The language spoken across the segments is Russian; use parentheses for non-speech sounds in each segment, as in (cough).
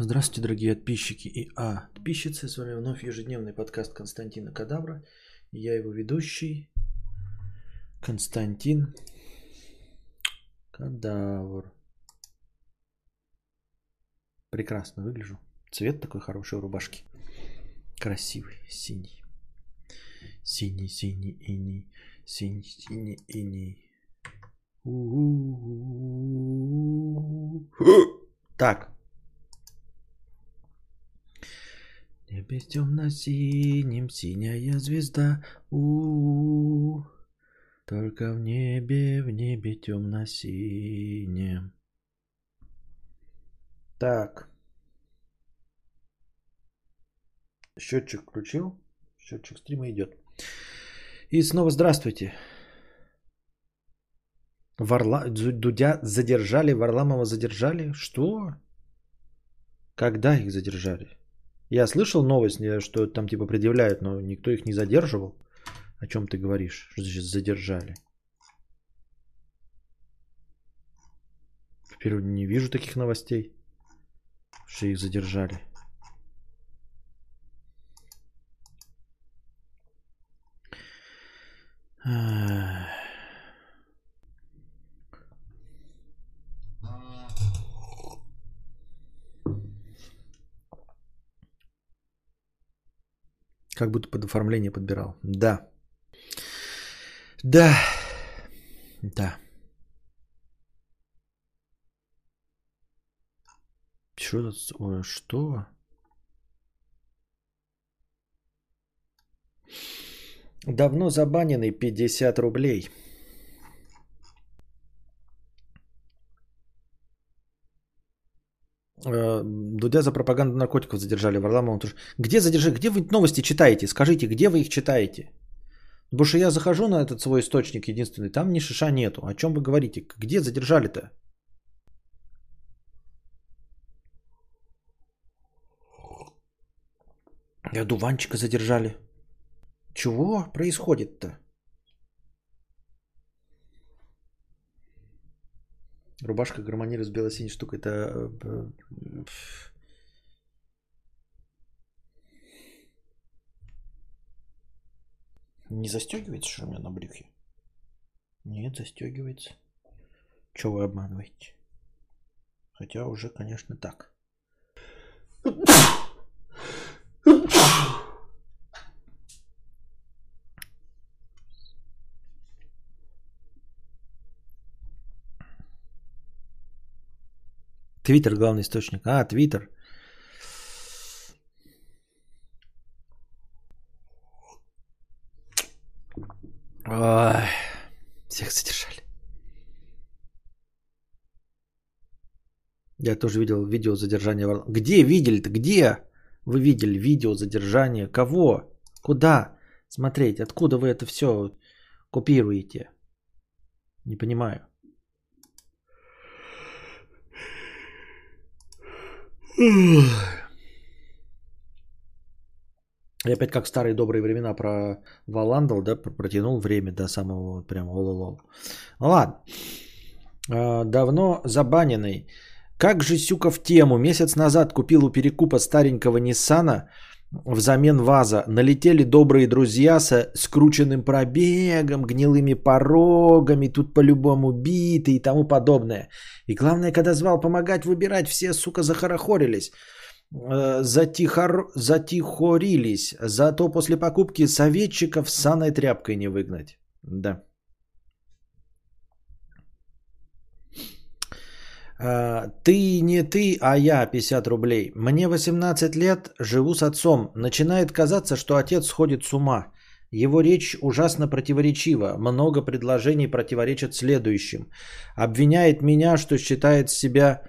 Здравствуйте, дорогие подписчики и а, подписчицы. С вами вновь ежедневный подкаст Константина Кадавра. Я его ведущий Константин Кадавр. Прекрасно выгляжу. Цвет такой хороший у рубашки. Красивый, синий. Синий, синий, иний. Синий, синий, иний. Так. Небе темно-синим, синяя звезда. у Только в небе, в небе темно-синем. Так. Счетчик включил. Счетчик стрима идет. И снова здравствуйте. Варла... Дудя задержали, Варламова задержали. Что? Когда их задержали? Я слышал новость, что там типа предъявляют, но никто их не задерживал. О чем ты говоришь? Что значит задержали? Теперь не вижу таких новостей, что их задержали. Как будто под оформление подбирал. Да. Да. Да. Что тут? Что? Давно забаненный 50 рублей. Дудя за пропаганду наркотиков задержали. Варламова. Где задержали? Где вы новости читаете? Скажите, где вы их читаете? Потому что я захожу на этот свой источник единственный, там ни шиша нету. О чем вы говорите? Где задержали-то? Я дуванчика задержали. Чего происходит-то? Рубашка гармонирует с бело-синей штукой. Это... Э, Не застегивается, что у меня на брюхе? Нет, застегивается. Чего вы обманываете? Хотя уже, конечно, так. Твиттер главный источник. А, Твиттер. всех задержали. Я тоже видел видео задержания. Где видели-то? Где вы видели видео задержания? Кого? Куда смотреть? Откуда вы это все копируете? Не понимаю. Я опять как в старые добрые времена про Валандал, да, протянул время до самого прямо лол. Ладно. А, давно забаненный. Как же Сюка в тему. Месяц назад купил у перекупа старенького Ниссана взамен ВАЗа. Налетели добрые друзья со скрученным пробегом, гнилыми порогами, тут по-любому биты и тому подобное. И главное, когда звал помогать выбирать, все, сука, захорохорились. Э, затихор... затихорились. Зато после покупки советчиков саной тряпкой не выгнать. Да. Ты не ты, а я 50 рублей. Мне 18 лет, живу с отцом. Начинает казаться, что отец сходит с ума. Его речь ужасно противоречива. Много предложений противоречат следующим. Обвиняет меня, что считает себя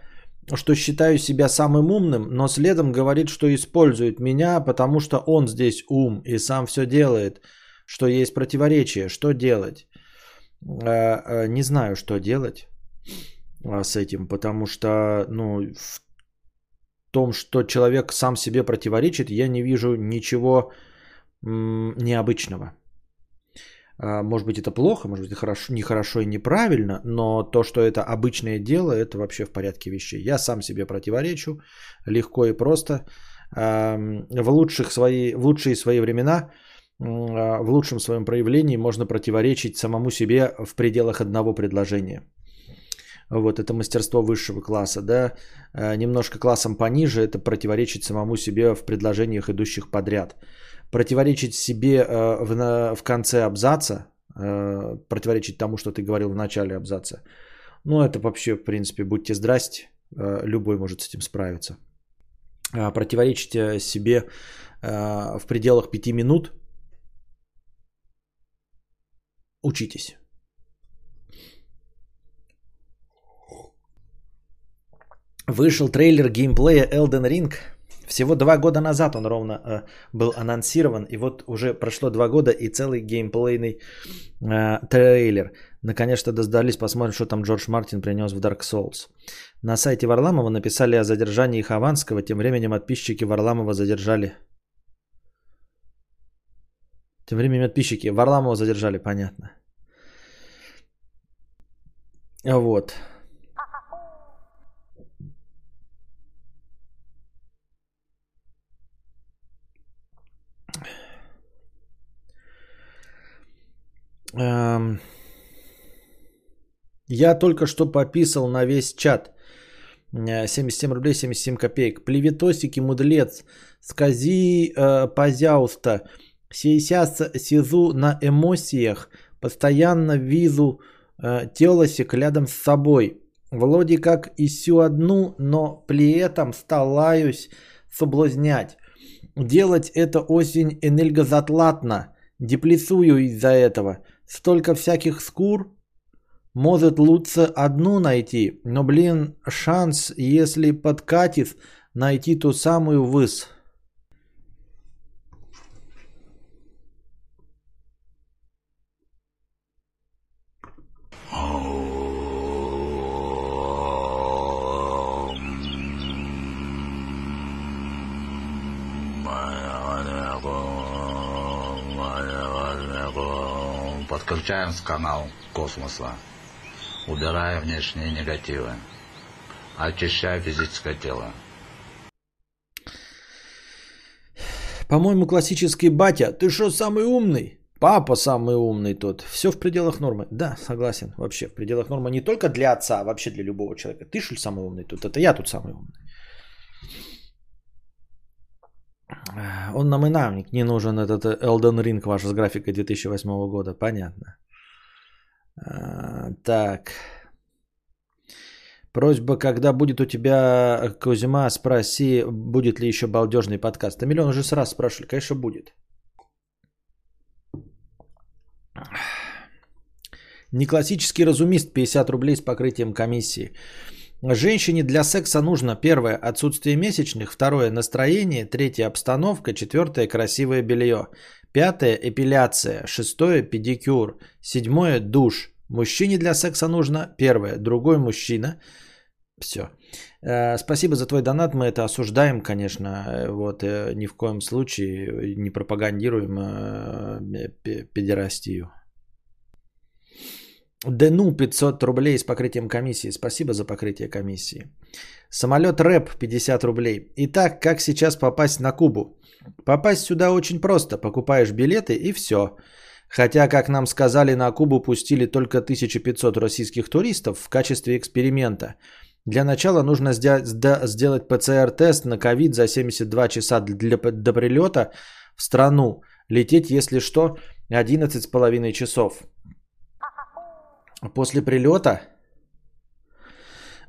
что считаю себя самым умным, но следом говорит, что использует меня, потому что он здесь ум и сам все делает, что есть противоречие. Что делать? Э, э, не знаю, что делать с этим, потому что ну, в том, что человек сам себе противоречит, я не вижу ничего необычного. А, может быть, это плохо, может быть, это хорошо, нехорошо и неправильно, но то, что это обычное дело, это вообще в порядке вещей. Я сам себе противоречу легко и просто. В, лучших свои, в лучшие свои времена, а, в лучшем своем проявлении можно противоречить самому себе в пределах одного предложения. Вот это мастерство высшего класса, да. А, немножко классом пониже это противоречить самому себе в предложениях, идущих подряд противоречить себе э, в, в конце абзаца, э, противоречить тому, что ты говорил в начале абзаца. Ну, это вообще, в принципе, будьте здрасте, э, любой может с этим справиться. Э, противоречить э, себе э, в пределах пяти минут, учитесь. Вышел трейлер геймплея Elden Ring – всего два года назад он ровно э, был анонсирован, и вот уже прошло два года и целый геймплейный э, трейлер. Наконец-то дождались, посмотрим, что там Джордж Мартин принес в Dark Souls. На сайте Варламова написали о задержании Хованского, тем временем подписчики Варламова задержали. Тем временем подписчики Варламова задержали, понятно. Вот. Я только что пописал на весь чат. 77 рублей 77 копеек. Плеветосики, мудлец. Скази, э, пожалуйста. Сейчас сизу на эмоциях. Постоянно визу э, телосик рядом с собой. Вроде как ищу одну, но при этом стараюсь соблазнять. Делать это очень энергозатлатно. Деплесую из-за этого. Столько всяких скур. Может лучше одну найти. Но, блин, шанс, если подкатит, найти ту самую выс. Подключаем с канал космоса. Убирая внешние негативы. Очищая физическое тело. По-моему, классический батя. Ты что, самый умный? Папа самый умный тут. Все в пределах нормы. Да, согласен. Вообще в пределах нормы не только для отца, а вообще для любого человека. Ты что ли самый умный тут? Это я тут самый умный. Он нам и нам не нужен, этот Elden Ring ваш с графикой 2008 года. Понятно. А, так. Просьба, когда будет у тебя Кузьма, спроси, будет ли еще балдежный подкаст. А миллион уже сразу спрашивали, конечно, будет. Неклассический разумист 50 рублей с покрытием комиссии. Женщине для секса нужно первое – отсутствие месячных, второе – настроение, третье – обстановка, четвертое – красивое белье, пятое – эпиляция, шестое – педикюр, седьмое – душ. Мужчине для секса нужно первое – другой мужчина. Все. Э, спасибо за твой донат, мы это осуждаем, конечно, э, вот, э, ни в коем случае не пропагандируем педерастию. Дену 500 рублей с покрытием комиссии. Спасибо за покрытие комиссии. Самолет рэп 50 рублей. Итак, как сейчас попасть на Кубу? Попасть сюда очень просто. Покупаешь билеты и все. Хотя, как нам сказали, на Кубу пустили только 1500 российских туристов в качестве эксперимента. Для начала нужно сделать ПЦР-тест на ковид за 72 часа для, до прилета в страну. Лететь, если что, 11,5 часов. После прилета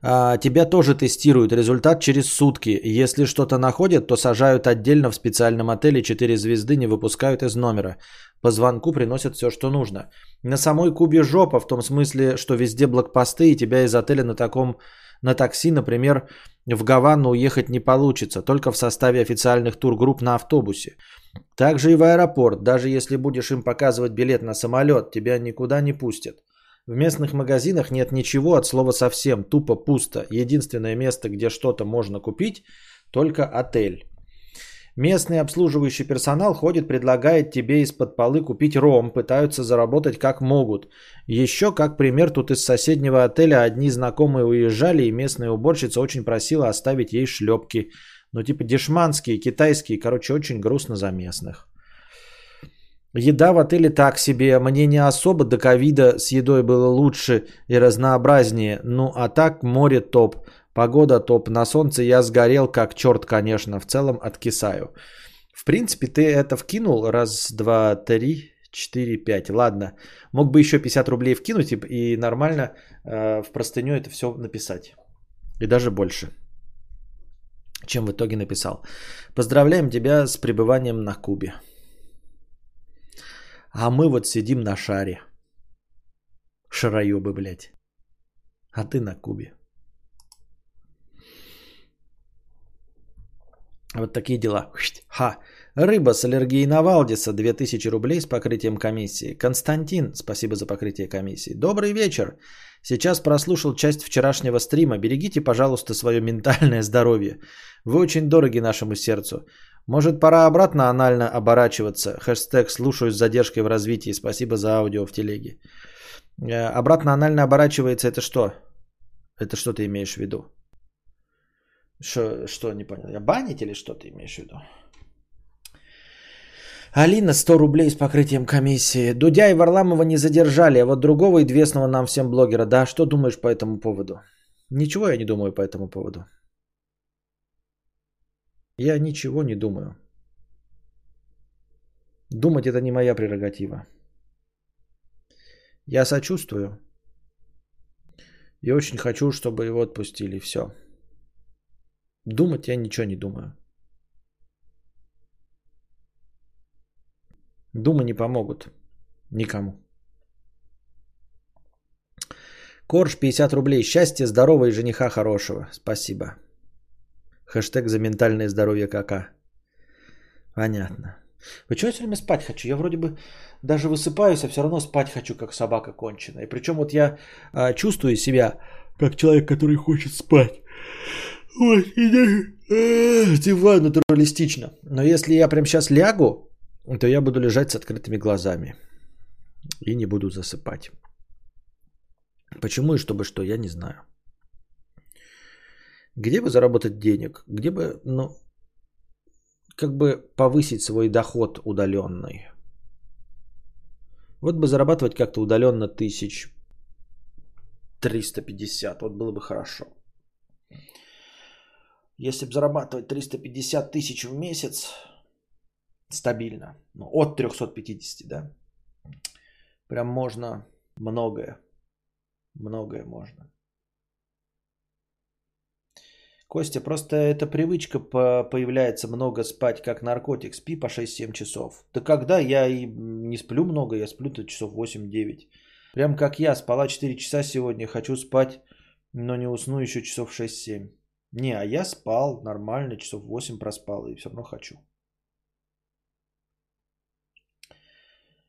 а, тебя тоже тестируют. Результат через сутки. Если что-то находят, то сажают отдельно в специальном отеле 4 звезды, не выпускают из номера. По звонку приносят все, что нужно. На самой Кубе жопа, в том смысле, что везде блокпосты, и тебя из отеля на таком на такси, например, в Гавану уехать не получится, только в составе официальных тургрупп на автобусе. Также и в аэропорт, даже если будешь им показывать билет на самолет, тебя никуда не пустят. В местных магазинах нет ничего от слова совсем, тупо пусто. Единственное место, где что-то можно купить, только отель. Местный обслуживающий персонал ходит, предлагает тебе из-под полы купить ром, пытаются заработать как могут. Еще как пример, тут из соседнего отеля одни знакомые уезжали, и местная уборщица очень просила оставить ей шлепки. Ну типа дешманские, китайские, короче, очень грустно за местных. Еда в отеле так себе. Мне не особо до ковида с едой было лучше и разнообразнее. Ну а так море топ. Погода топ. На солнце я сгорел как черт, конечно. В целом откисаю. В принципе, ты это вкинул. Раз, два, три, четыре, пять. Ладно. Мог бы еще 50 рублей вкинуть и, и нормально э, в простыню это все написать. И даже больше. Чем в итоге написал. Поздравляем тебя с пребыванием на Кубе. А мы вот сидим на шаре. Шароебы, блядь. А ты на Кубе. Вот такие дела. Ха. Рыба с аллергией на Валдиса 2000 рублей с покрытием комиссии. Константин, спасибо за покрытие комиссии. Добрый вечер. Сейчас прослушал часть вчерашнего стрима. Берегите, пожалуйста, свое ментальное здоровье. Вы очень дороги нашему сердцу. Может, пора обратно анально оборачиваться? Хэштег «Слушаю с задержкой в развитии». Спасибо за аудио в телеге. Э, обратно анально оборачивается это что? Это что ты имеешь в виду? Что, что не понял? Я банить или что ты имеешь в виду? Алина 100 рублей с покрытием комиссии. Дудя и Варламова не задержали, а вот другого известного нам всем блогера. Да, что думаешь по этому поводу? Ничего я не думаю по этому поводу. Я ничего не думаю. Думать это не моя прерогатива. Я сочувствую. И очень хочу, чтобы его отпустили. Все. Думать я ничего не думаю. Думы не помогут никому. Корж 50 рублей. Счастье, здорового и жениха хорошего. Спасибо. Хэштег за ментальное здоровье кака. Понятно. Почему я все время спать хочу? Я вроде бы даже высыпаюсь, а все равно спать хочу, как собака конченая. И причем вот я а, чувствую себя как человек, который хочет спать. Вот, и диван натуралистично. Но если я прям сейчас лягу, то я буду лежать с открытыми глазами. И не буду засыпать. Почему и чтобы что, я не знаю. Где бы заработать денег? Где бы, ну, как бы повысить свой доход удаленный? Вот бы зарабатывать как-то удаленно тысяч 350, вот было бы хорошо. Если бы зарабатывать 350 тысяч в месяц, стабильно, ну, от 350, да, прям можно многое, многое можно. Костя, просто эта привычка появляется много спать, как наркотик. Спи по 6-7 часов. Да когда я и не сплю много, я сплю-то часов 8-9. Прям как я, спала 4 часа сегодня, хочу спать, но не усну еще часов 6-7. Не, а я спал нормально, часов 8 проспал и все равно хочу.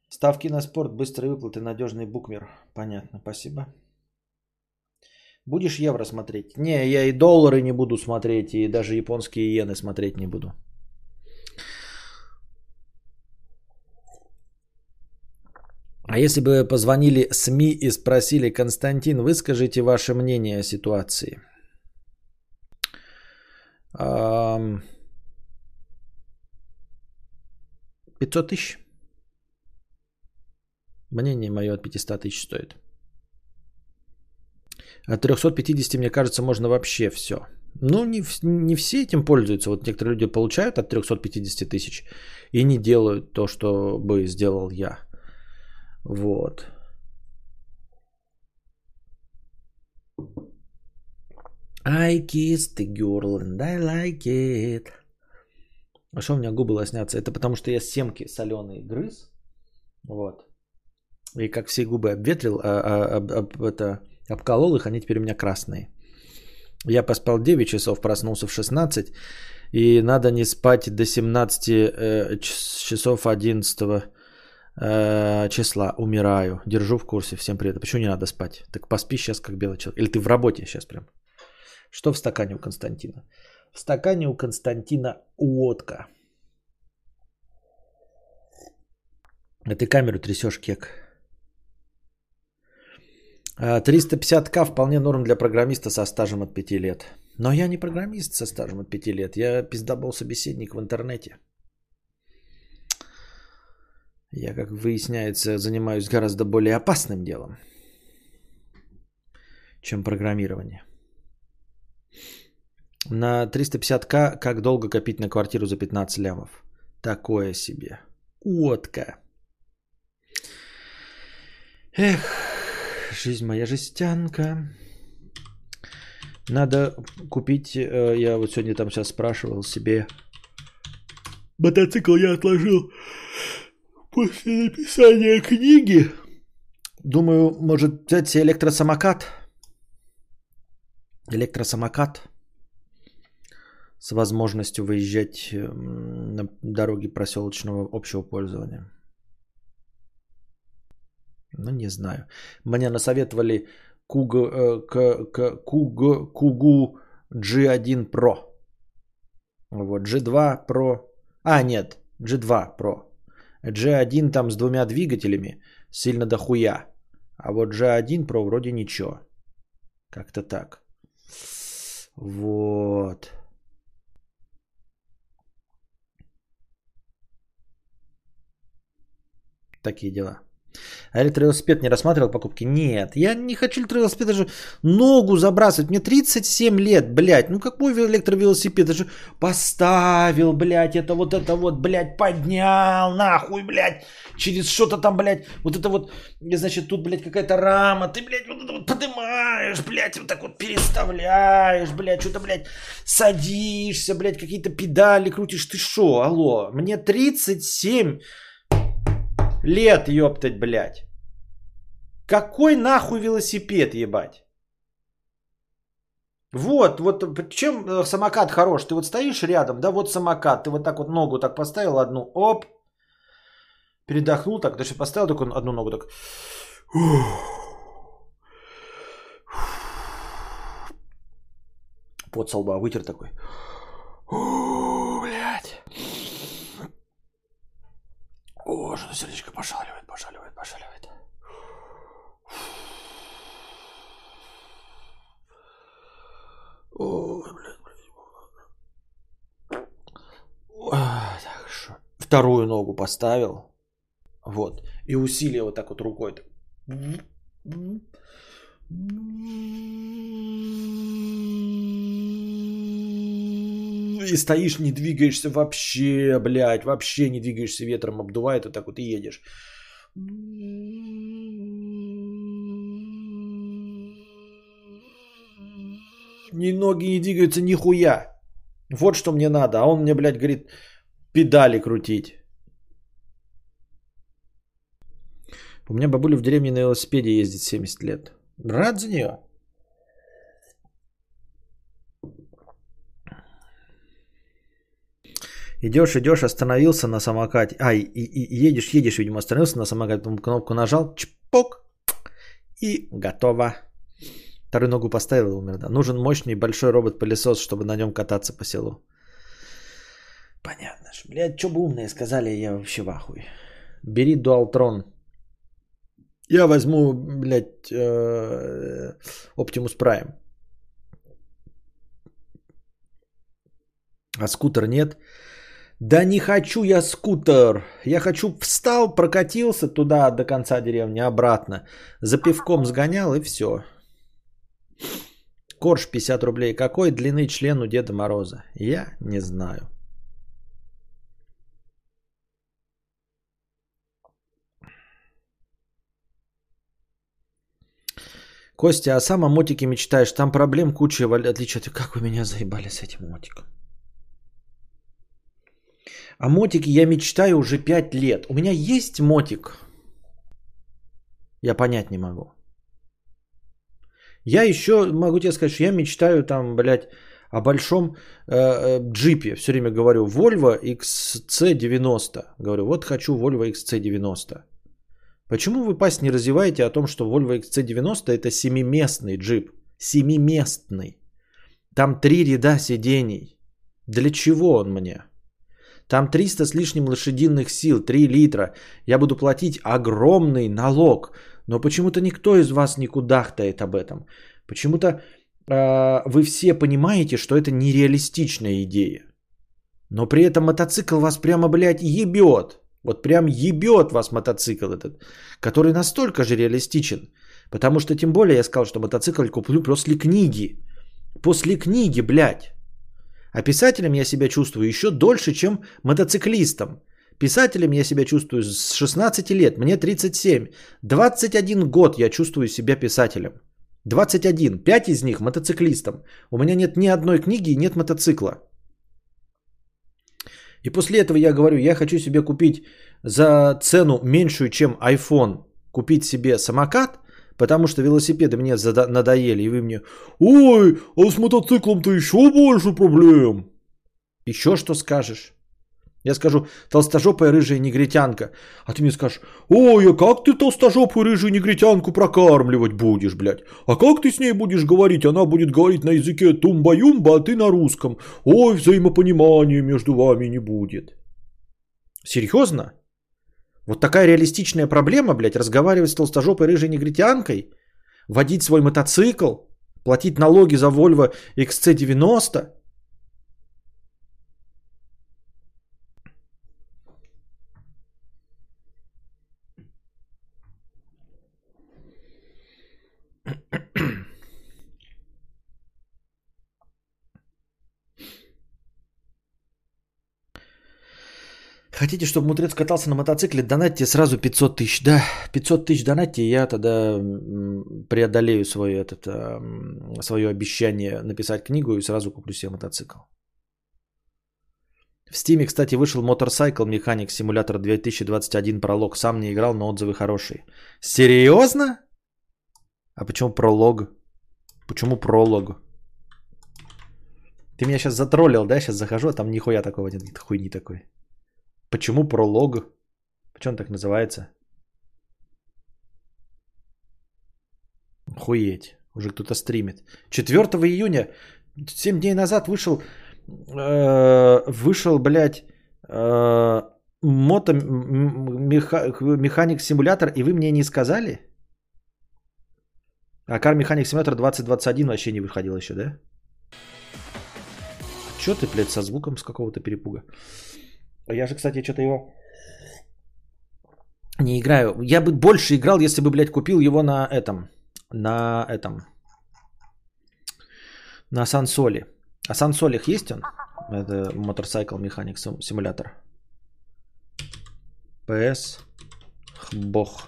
Ставки на спорт, быстрые выплаты, надежный букмер. Понятно, спасибо. Будешь евро смотреть? Не, я и доллары не буду смотреть, и даже японские иены смотреть не буду. А если бы позвонили СМИ и спросили, Константин, выскажите ваше мнение о ситуации? 500 тысяч. Мнение мое от 500 тысяч стоит. От 350, мне кажется, можно вообще все. Ну, не, не все этим пользуются. Вот некоторые люди получают от 350 тысяч и не делают то, что бы сделал я. Вот. I kissed the girl and I like it. А что у меня губы лоснятся? Это потому что я семки соленые грыз. Вот. И как все губы обветрил, а, а, а, а, это, Обколол их, они теперь у меня красные. Я поспал 9 часов, проснулся в 16. И надо не спать до 17 э, часов 11 э, числа. Умираю. Держу в курсе. Всем привет. А почему не надо спать? Так поспи сейчас, как белый человек. Или ты в работе сейчас прям. Что в стакане у Константина? В стакане у Константина водка. А ты камеру трясешь, кек. 350к а, вполне норм для программиста со стажем от 5 лет. Но я не программист со стажем от 5 лет. Я пиздобол собеседник в интернете. Я, как выясняется, занимаюсь гораздо более опасным делом, чем программирование. На 350к как долго копить на квартиру за 15 лямов? Такое себе. Утка. Эх, жизнь моя жестянка. Надо купить, э, я вот сегодня там сейчас спрашивал себе. Мотоцикл я отложил после написания книги. Думаю, может взять себе электросамокат. Электросамокат с возможностью выезжать на дороги проселочного общего пользования. Ну, не знаю. Мне насоветовали Куг, э, к, Куг, Кугу G1 Pro. Вот, G2 Pro. А, нет, G2 Pro. G1 там с двумя двигателями сильно дохуя. А вот G1 Pro вроде ничего. Как-то так. Вот. Такие дела. А электровелосипед не рассматривал покупки? Нет, я не хочу электровелосипед, даже ногу забрасывать. Мне 37 лет, блядь. Ну какой электровелосипед? Даже поставил, блядь, это вот это вот, блядь, поднял, нахуй, блядь. Через что-то там, блядь, вот это вот, значит, тут, блядь, какая-то рама. Ты, блядь, вот это вот поднимаешь, блядь, вот так вот переставляешь, блядь, что-то, блядь, садишься, блядь, какие-то педали крутишь. Ты что, алло, мне 37 лет, ёптать, блядь. Какой нахуй велосипед, ебать? Вот, вот чем э, самокат хорош? Ты вот стоишь рядом, да, вот самокат, ты вот так вот ногу так поставил одну, оп, передохнул так, даже поставил такую одну ногу так. Под со вытер такой. О, что сердечко пошаливает, пошаливает, пошаливает. Ой, блядь, блядь. Так что. Вторую ногу поставил. Вот. И усилие вот так вот рукой. И стоишь, не двигаешься вообще, блядь, вообще не двигаешься, ветром обдувает, и так вот и едешь. Ни ноги не двигаются, нихуя. Вот что мне надо. А он мне, блядь, говорит, педали крутить. У меня бабуля в деревне на велосипеде ездит 70 лет. Рад за нее. Идешь, идешь, остановился на самокате. А, и, и, едешь, едешь, видимо, остановился на самокате, потом кнопку нажал, чпок, и готово. Вторую ногу поставил умер, да. Нужен мощный большой робот-пылесос, чтобы на нем кататься по селу. Понятно. Блядь, что бы умные сказали, я вообще в ахуе. Бери Дуалтрон. Я возьму, блядь, э, Optimus Prime. А скутер нет. Да не хочу я скутер. Я хочу встал, прокатился туда до конца деревни, обратно. За пивком сгонял и все. Корж 50 рублей. Какой длины член у Деда Мороза? Я не знаю. Костя, а сам о мотике мечтаешь? Там проблем куча, в отличие от... Как вы меня заебали с этим мотиком? О мотике я мечтаю уже 5 лет. У меня есть мотик. Я понять не могу. Я еще могу тебе сказать, что я мечтаю там, блядь, о большом э, э, джипе. Все время говорю, Volvo XC90. Говорю, вот хочу Volvo XC90. Почему вы пасть не развиваете о том, что Volvo XC90 это семиместный джип? Семиместный. Там три ряда сидений. Для чего он мне? Там 300 с лишним лошадиных сил, 3 литра. Я буду платить огромный налог. Но почему-то никто из вас не кудахтает об этом. Почему-то э, вы все понимаете, что это нереалистичная идея. Но при этом мотоцикл вас прямо, блядь, ебет. Вот прям ебет вас мотоцикл этот, который настолько же реалистичен. Потому что тем более я сказал, что мотоцикл куплю после книги. После книги, блядь. А писателем я себя чувствую еще дольше, чем мотоциклистом. Писателем я себя чувствую с 16 лет, мне 37. 21 год я чувствую себя писателем. 21. 5 из них мотоциклистом. У меня нет ни одной книги и нет мотоцикла. И после этого я говорю, я хочу себе купить за цену меньшую, чем iPhone, купить себе самокат, потому что велосипеды мне надоели, и вы мне, ой, а с мотоциклом-то еще больше проблем. Еще что скажешь? Я скажу, толстожопая рыжая негритянка. А ты мне скажешь, ой, а как ты толстожопую рыжую негритянку прокармливать будешь, блядь? А как ты с ней будешь говорить? Она будет говорить на языке тумба-юмба, а ты на русском. Ой, взаимопонимания между вами не будет. Серьезно? Вот такая реалистичная проблема, блядь, разговаривать с толстожопой рыжей негритянкой, водить свой мотоцикл, платить налоги за Volvo XC90 – Хотите, чтобы мудрец катался на мотоцикле, донатьте сразу 500 тысяч. Да, 500 тысяч донатьте, я тогда преодолею свое, этот, свое обещание написать книгу и сразу куплю себе мотоцикл. В Стиме, кстати, вышел Motorcycle Mechanic Simulator 2021 пролог. Сам не играл, но отзывы хорошие. Серьезно? А почему пролог? Почему пролог? Ты меня сейчас затроллил, да? Сейчас захожу, а там нихуя такого нет, хуйни такой. Почему пролог? Почему он так называется? Хуеть. Уже кто-то стримит. 4 июня, 7 дней назад вышел, э, вышел, блядь, э, мото механик симулятор, и вы мне не сказали? А Car Mechanic Simulator 2021 вообще не выходил еще, да? Че ты, блядь, со звуком с какого-то перепуга? Я же, кстати, что-то его не играю. Я бы больше играл, если бы, блядь, купил его на этом. На этом. На Сансоле. А Сансолих есть он? Это Motorcycle Mechanic Simulator. PS. Бог.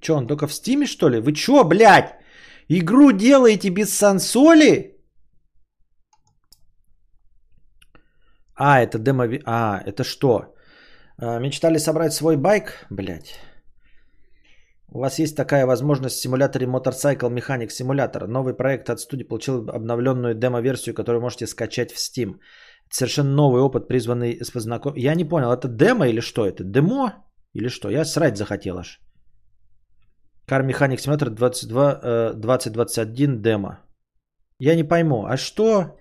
Че, он только в стиме, что ли? Вы чё, блядь? Игру делаете без сансоли? А, это демо... А, это что? А, мечтали собрать свой байк? Блять. У вас есть такая возможность в симуляторе Motorcycle Mechanic Simulator. Новый проект от студии получил обновленную демо-версию, которую можете скачать в Steam. Это совершенно новый опыт, призванный с познаком... Я не понял, это демо или что это? Демо или что? Я срать захотел аж. Car Mechanic Simulator 22, 2021 демо. Я не пойму, а что?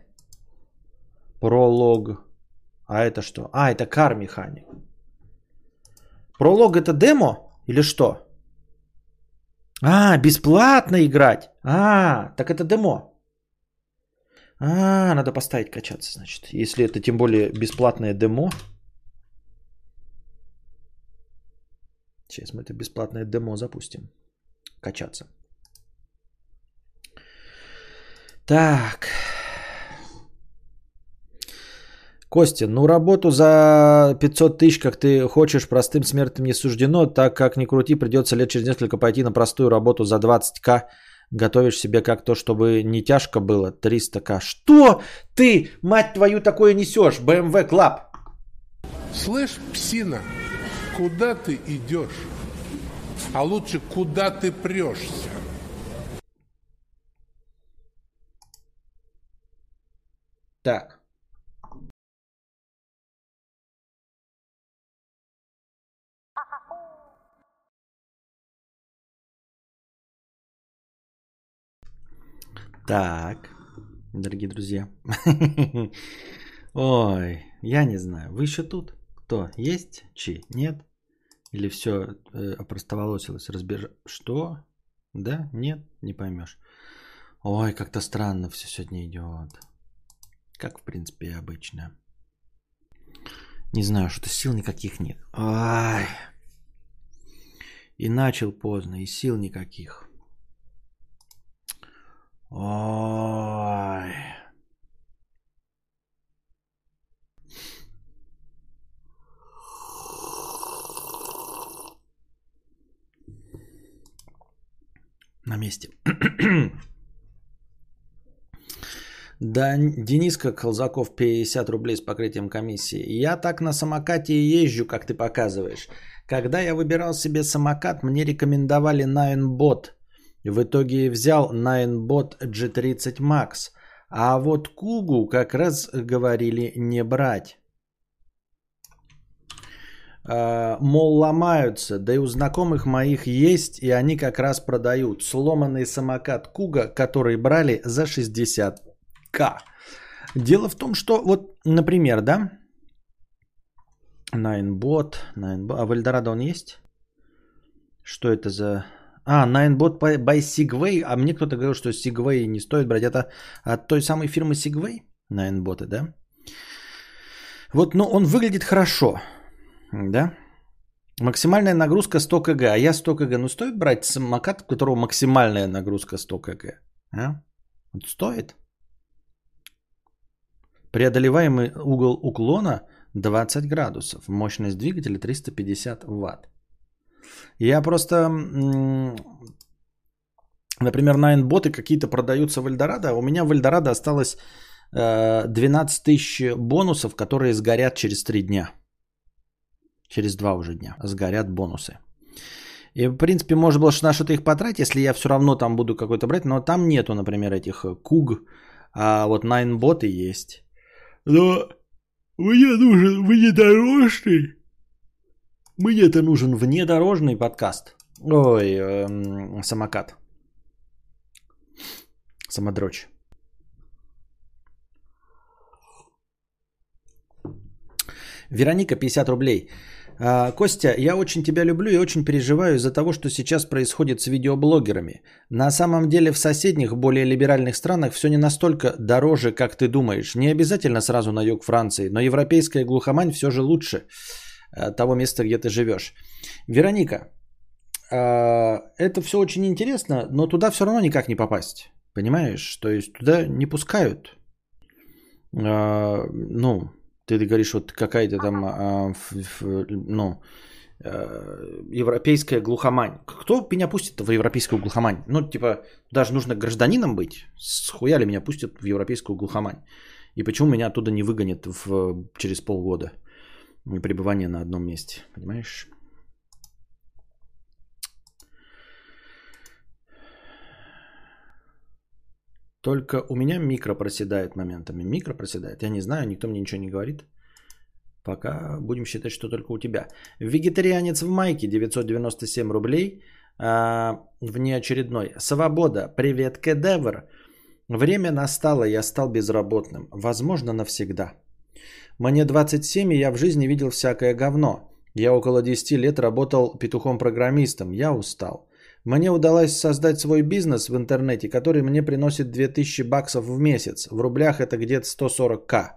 Пролог. А это что? А, это Car Mechanic. Пролог это демо или что? А, бесплатно играть. А, так это демо. А, надо поставить качаться, значит. Если это тем более бесплатное демо. Сейчас мы это бесплатное демо запустим качаться. Так. Костя, ну работу за 500 тысяч, как ты хочешь, простым смертным не суждено, так как ни крути, придется лет через несколько пойти на простую работу за 20к. Готовишь себе как то, чтобы не тяжко было, 300к. Что ты, мать твою, такое несешь, BMW Club? Слышь, псина, куда ты идешь? А лучше куда ты прешься. Так. Так, дорогие друзья. (laughs) Ой, я не знаю. Вы еще тут? Кто? Есть? Чи? Нет? Или все э, опростоволосилось, разбеж... Что? Да? Нет? Не поймешь. Ой, как-то странно все сегодня идет. Как, в принципе, обычно. Не знаю, что сил никаких нет. Ай. И начал поздно, и сил никаких. Ой. Месте. (clears throat) Да, Дениска Колзаков 50 рублей с покрытием комиссии. Я так на самокате езжу, как ты показываешь. Когда я выбирал себе самокат, мне рекомендовали Ninebot. В итоге взял Ninebot G30 Max. А вот Кугу как раз говорили не брать. А, мол, ломаются, да и у знакомых моих есть, и они как раз продают сломанный самокат Куга, который брали за 60к. Дело в том, что вот, например, да, Ninebot, Ninebot, а в Эльдорадо он есть? Что это за... А, Ninebot by Segway, а мне кто-то говорил, что Segway не стоит брать. Это от той самой фирмы Segway? Ninebot, да? Вот, ну, он выглядит хорошо. Да? Максимальная нагрузка 100 кг. А я 100 кг. Ну, стоит брать самокат, у которого максимальная нагрузка 100 кг? А? Стоит. Преодолеваемый угол уклона 20 градусов. Мощность двигателя 350 ватт. Я просто, например, Найнботы какие-то продаются в Эльдорадо. У меня в Эльдорадо осталось 12 э, тысяч бонусов, которые сгорят через 3 дня. Через два уже дня сгорят бонусы. И, в принципе, можно было на что-то их потратить, если я все равно там буду какой-то брать. Но там нету, например, этих э, куг. А вот Найнботы есть. Но мне нужен внедорожный. Мне-то нужен внедорожный подкаст. Ой, эм, самокат. Самодрочь. Вероника, 50 рублей. А, Костя, я очень тебя люблю и очень переживаю из-за того, что сейчас происходит с видеоблогерами. На самом деле в соседних, более либеральных странах все не настолько дороже, как ты думаешь. Не обязательно сразу на юг Франции, но европейская глухомань все же лучше э, того места, где ты живешь. Вероника, а, это все очень интересно, но туда все равно никак не попасть. Понимаешь? То есть туда не пускают. А, ну, ты говоришь, вот какая-то там, а, ну, э, европейская глухомань. Кто меня пустит в европейскую глухомань? Ну, типа, даже нужно гражданином быть. Схуяли меня пустят в европейскую глухомань? И почему меня оттуда не выгонят в, через полгода пребывания на одном месте? Понимаешь? Только у меня микро проседает моментами. Микро проседает. Я не знаю, никто мне ничего не говорит. Пока будем считать, что только у тебя. Вегетарианец в майке 997 рублей. А, внеочередной. Свобода. Привет, кедевр. Время настало, я стал безработным. Возможно, навсегда. Мне 27, и я в жизни видел всякое говно. Я около 10 лет работал петухом-программистом. Я устал. Мне удалось создать свой бизнес в интернете, который мне приносит 2000 баксов в месяц. В рублях это где-то 140к.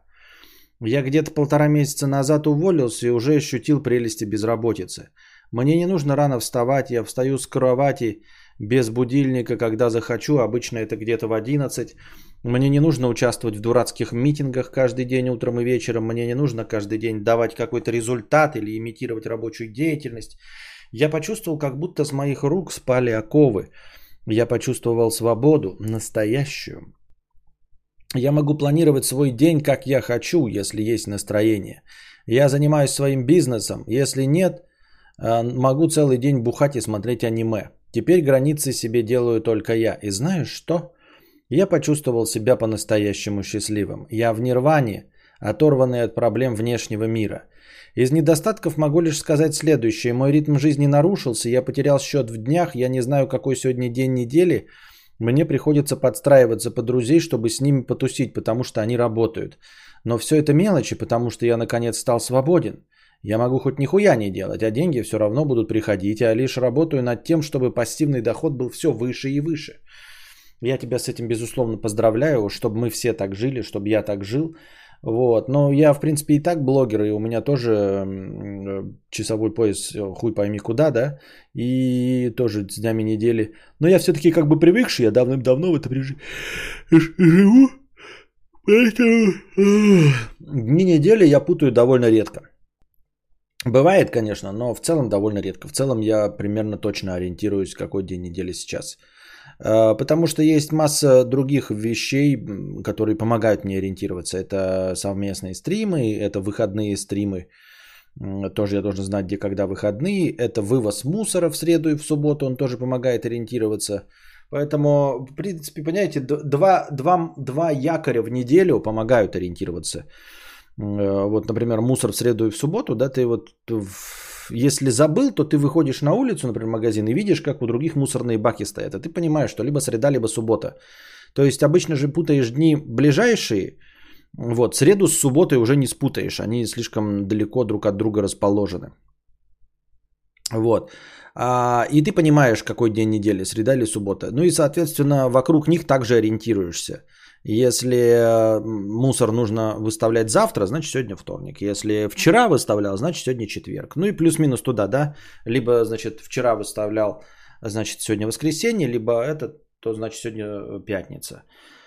Я где-то полтора месяца назад уволился и уже ощутил прелести безработицы. Мне не нужно рано вставать, я встаю с кровати без будильника, когда захочу, обычно это где-то в 11. Мне не нужно участвовать в дурацких митингах каждый день утром и вечером. Мне не нужно каждый день давать какой-то результат или имитировать рабочую деятельность. Я почувствовал, как будто с моих рук спали оковы. Я почувствовал свободу, настоящую. Я могу планировать свой день, как я хочу, если есть настроение. Я занимаюсь своим бизнесом. Если нет, а, могу целый день бухать и смотреть аниме. Теперь границы себе делаю только я. И знаешь что? Я почувствовал себя по-настоящему счастливым. Я в нирване, оторванный от проблем внешнего мира. Из недостатков могу лишь сказать следующее. Мой ритм жизни нарушился, я потерял счет в днях, я не знаю, какой сегодня день недели, Мне приходится подстраиваться под друзей, чтобы с ними потусить, потому что они работают. Но все это мелочи, потому что я наконец стал свободен. Я могу хоть нихуя не делать, а деньги все равно будут приходить, а лишь работаю над тем, чтобы пассивный доход был все выше и выше. Я тебя с этим, безусловно, поздравляю, чтобы мы все так жили, чтобы я так жил. Вот. Но я, в принципе, и так блогер, и у меня тоже часовой пояс, э, хуй пойми куда, да, и тоже с днями недели. Но я все-таки как бы привыкший, я давным-давно в этом режиме живу, поэтому дни недели я путаю довольно редко. Бывает, конечно, но в целом довольно редко. В целом я примерно точно ориентируюсь, какой день недели сейчас. А, потому что есть масса других вещей, которые помогают мне ориентироваться. Это совместные стримы, это выходные стримы. Тоже я должен знать, где когда выходные. Это вывоз мусора в среду и в субботу. Он тоже помогает ориентироваться. Поэтому, в принципе, понимаете, два, два, два якоря в неделю помогают ориентироваться. Э, вот, например, мусор в среду и в субботу, да, ты вот, если забыл, то ты выходишь на улицу, например, в магазин и видишь, как у других мусорные баки стоят, а ты понимаешь, что либо среда, либо суббота. То есть обычно же путаешь дни ближайшие, вот, среду с субботой уже не спутаешь, они слишком далеко друг от друга расположены. Вот. А, и ты понимаешь, какой день недели, среда или суббота. Ну и, соответственно, вокруг них также ориентируешься. Если э, мусор нужно выставлять завтра, значит сегодня вторник. Если вчера выставлял, значит сегодня четверг. Ну и плюс-минус туда, да. Либо, значит, вчера выставлял, значит сегодня воскресенье, либо это, то значит сегодня э, пятница.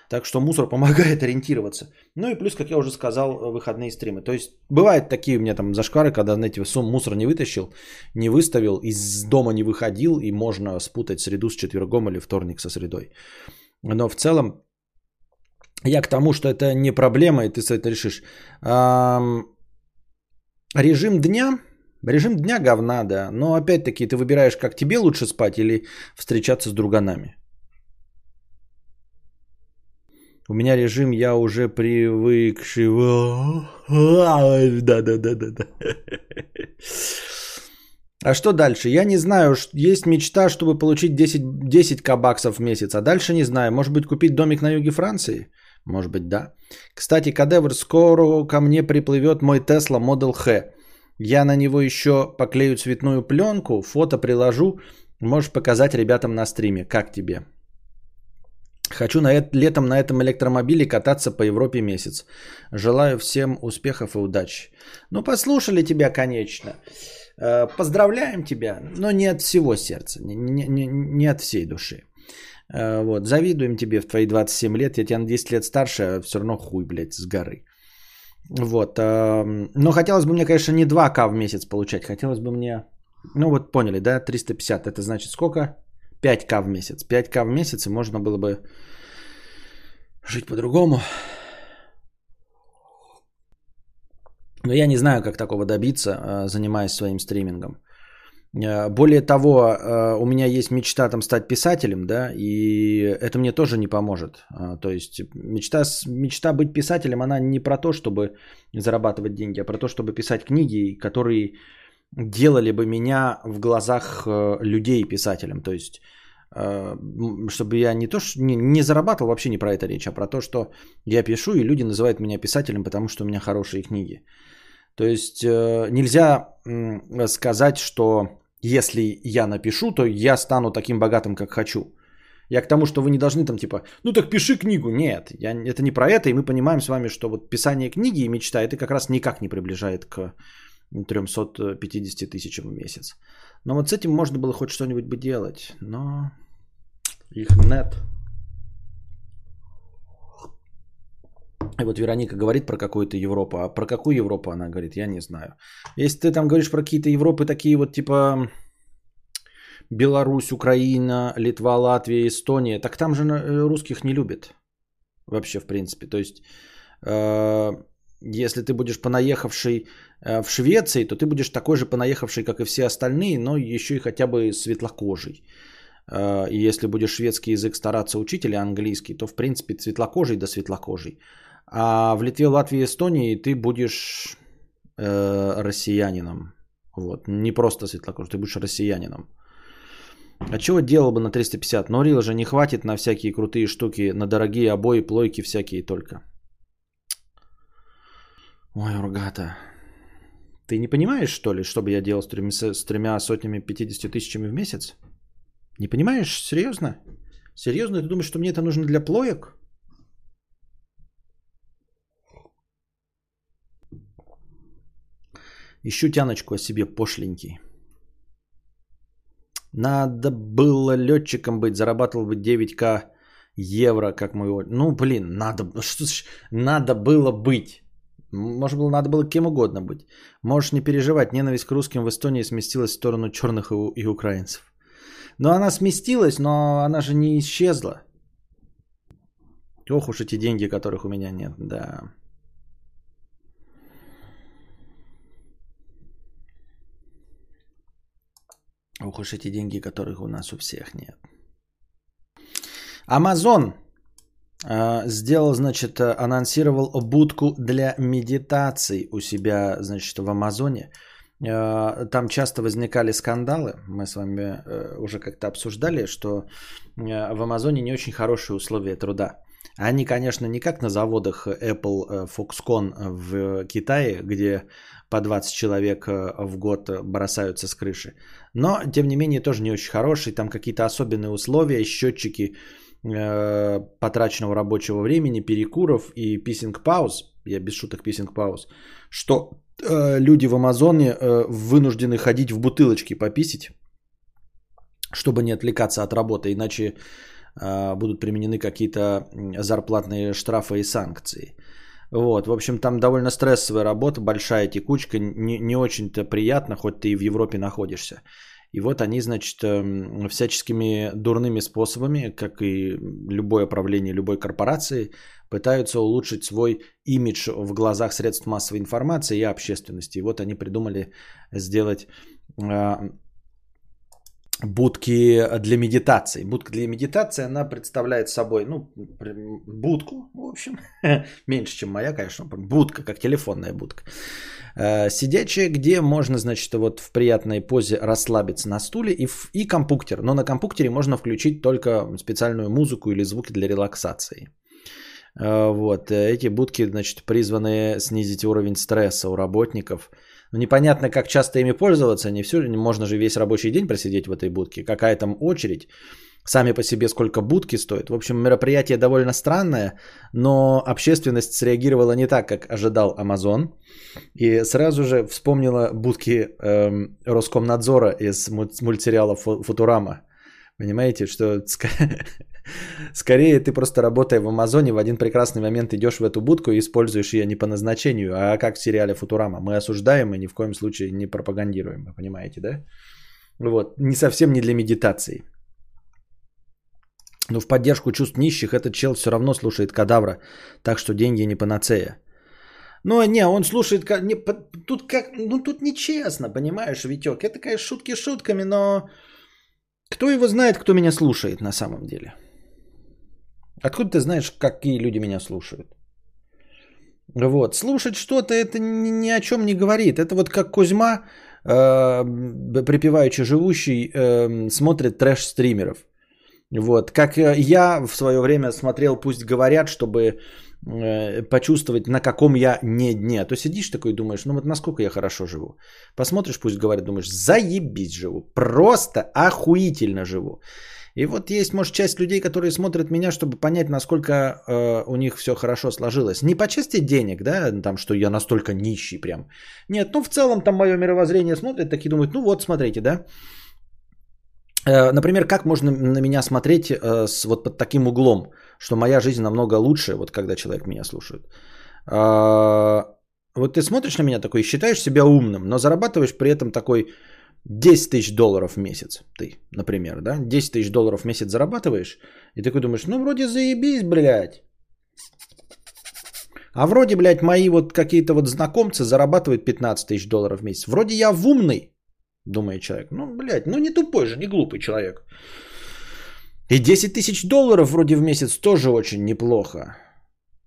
Так что мусор (laughs) помогает ориентироваться. Ну и плюс, как я уже сказал, выходные стримы. То есть бывают такие у меня там зашквары, когда, знаете, сум мусор не вытащил, не выставил, из дома не выходил, и можно спутать среду с четвергом или вторник со средой. Но в целом я к тому, что это не проблема, и ты с это решишь. режим дня. Режим дня говна, да. Но опять-таки ты выбираешь, как тебе лучше спать или встречаться с друганами. У меня режим, я уже привыкший. Да, да, да, да, да. А что дальше? Я не знаю, есть мечта, чтобы получить 10, 10к баксов в месяц, а дальше не знаю. Может быть, купить домик на юге Франции? Может быть, да. Кстати, кадевр, скоро ко мне приплывет мой Tesla Model H. Я на него еще поклею цветную пленку, фото приложу. Можешь показать ребятам на стриме. Как тебе? Хочу на это, летом на этом электромобиле кататься по Европе месяц. Желаю всем успехов и удачи. Ну, послушали тебя, конечно. Э, поздравляем тебя, но не от всего сердца, не, не, не от всей души. Э, вот, завидуем тебе в твои 27 лет, я тебя на 10 лет старше, а все равно хуй, блядь, с горы. Вот, но хотелось бы мне, конечно, не 2К в месяц получать, хотелось бы мне, ну вот поняли, да, 350, это значит сколько? 5К в месяц. 5К в месяц, и можно было бы жить по-другому. Но я не знаю, как такого добиться, э, занимаясь своим стримингом. Э, более того, э, у меня есть мечта там стать писателем, да, и это мне тоже не поможет. Э, то есть мечта, мечта быть писателем, она не про то, чтобы зарабатывать деньги, а про то, чтобы писать книги, которые делали бы меня в глазах людей писателем. То есть чтобы я не то, что не, не зарабатывал, вообще не про это речь, а про то, что я пишу, и люди называют меня писателем, потому что у меня хорошие книги. То есть нельзя сказать, что если я напишу, то я стану таким богатым, как хочу. Я к тому, что вы не должны там типа, ну так пиши книгу. Нет, я, это не про это, и мы понимаем с вами, что вот писание книги и мечта, это как раз никак не приближает к 350 тысячам в месяц. Но вот с этим можно было хоть что-нибудь бы делать, но их нет. И вот Вероника говорит про какую-то Европу. А про какую Европу она говорит, я не знаю. Если ты там говоришь про какие-то Европы такие вот типа Беларусь, Украина, Литва, Латвия, Эстония, так там же э, русских не любят. Вообще, в принципе. То есть, э, если ты будешь понаехавший э, в Швеции, то ты будешь такой же понаехавший, как и все остальные, но еще и хотя бы светлокожий. И если будешь шведский язык стараться учить или английский, то в принципе светлокожий да светлокожий. А в Литве, Латвии, Эстонии ты будешь э, россиянином. Вот. Не просто светлокожий, ты будешь россиянином. А чего делал бы на 350? Но Рила же не хватит на всякие крутые штуки, на дорогие обои, плойки всякие только. Ой, Ургата. Ты не понимаешь, что ли, что бы я делал с тремя, с тремя сотнями 50 тысячами в месяц? Не понимаешь? Серьезно? Серьезно? Ты думаешь, что мне это нужно для плоек? Ищу тяночку о себе пошленький. Надо было летчиком быть, зарабатывал бы 9к евро, как мой... Ну, блин, надо, что, надо было быть. Может было, надо было кем угодно быть. Можешь не переживать, ненависть к русским в Эстонии сместилась в сторону черных и, и украинцев. Но она сместилась, но она же не исчезла. Ох уж эти деньги, которых у меня нет, да. Ох уж эти деньги, которых у нас у всех нет. Амазон э, сделал, значит, анонсировал будку для медитаций у себя, значит, в Амазоне. Э, там часто возникали скандалы. Мы с вами э, уже как-то обсуждали, что э, в Амазоне не очень хорошие условия труда. Они, конечно, не как на заводах Apple Foxconn в Китае, где по 20 человек в год бросаются с крыши. Но, тем не менее, тоже не очень хороший. Там какие-то особенные условия, счетчики э, потраченного рабочего времени, перекуров и писинг пауз. Я без шуток писинг пауз. Что э, люди в Амазоне э, вынуждены ходить в бутылочки пописить, чтобы не отвлекаться от работы, иначе э, будут применены какие-то зарплатные штрафы и санкции. Вот, в общем, там довольно стрессовая работа, большая текучка, не, не очень-то приятно, хоть ты и в Европе находишься. И вот они, значит, эм, всяческими дурными способами, как и любое правление любой корпорации, пытаются улучшить свой имидж в глазах средств массовой информации и общественности. И вот они придумали сделать а, будки для медитации. Будка для медитации, она представляет собой, ну, будку, в общем, (laughs) меньше, чем моя, конечно, будка, как телефонная будка. Э, сидячая, где можно, значит, вот в приятной позе расслабиться на стуле и, и компьютер. Но на компьютере можно включить только специальную музыку или звуки для релаксации. Э, вот, эти будки, значит, призваны снизить уровень стресса у работников – непонятно, как часто ими пользоваться, не все, можно же весь рабочий день просидеть в этой будке, какая там очередь, сами по себе сколько будки стоит. В общем, мероприятие довольно странное, но общественность среагировала не так, как ожидал Amazon, и сразу же вспомнила будки эм, Роскомнадзора из мультсериала «Футурама». Понимаете, что (laughs) Скорее ты просто работая в Амазоне, в один прекрасный момент идешь в эту будку и используешь ее не по назначению, а как в сериале Футурама. Мы осуждаем и ни в коем случае не пропагандируем, понимаете, да? Вот, не совсем не для медитации. Но в поддержку чувств нищих этот чел все равно слушает кадавра, так что деньги не панацея. Ну, не, он слушает, не, тут как, ну тут нечестно, понимаешь, Витек, это, конечно, шутки шутками, но кто его знает, кто меня слушает на самом деле? Откуда ты знаешь, какие люди меня слушают? Вот. Слушать что-то это ни, ни о чем не говорит. Это вот как Кузьма, э, припеваючи живущий, э, смотрит трэш-стримеров. Вот. Как э, я в свое время смотрел «Пусть говорят», чтобы почувствовать, на каком я не дне. А то сидишь такой и думаешь, ну вот насколько я хорошо живу. Посмотришь «Пусть говорят», думаешь, заебись живу. Просто охуительно живу. И вот есть, может, часть людей, которые смотрят меня, чтобы понять, насколько э, у них все хорошо сложилось. Не по части денег, да, там, что я настолько нищий прям. Нет, ну в целом там мое мировоззрение смотрят, такие думают, ну вот, смотрите, да. Э, например, как можно на меня смотреть э, с вот под таким углом, что моя жизнь намного лучше, вот когда человек меня слушает. Э, вот ты смотришь на меня такой и считаешь себя умным, но зарабатываешь при этом такой 10 тысяч долларов в месяц, ты, например, да, 10 тысяч долларов в месяц зарабатываешь, и такой думаешь, ну, вроде заебись, блядь. А вроде, блядь, мои вот какие-то вот знакомцы зарабатывают 15 тысяч долларов в месяц. Вроде я в умный, думает человек. Ну, блядь, ну не тупой же, не глупый человек. И 10 тысяч долларов вроде в месяц тоже очень неплохо.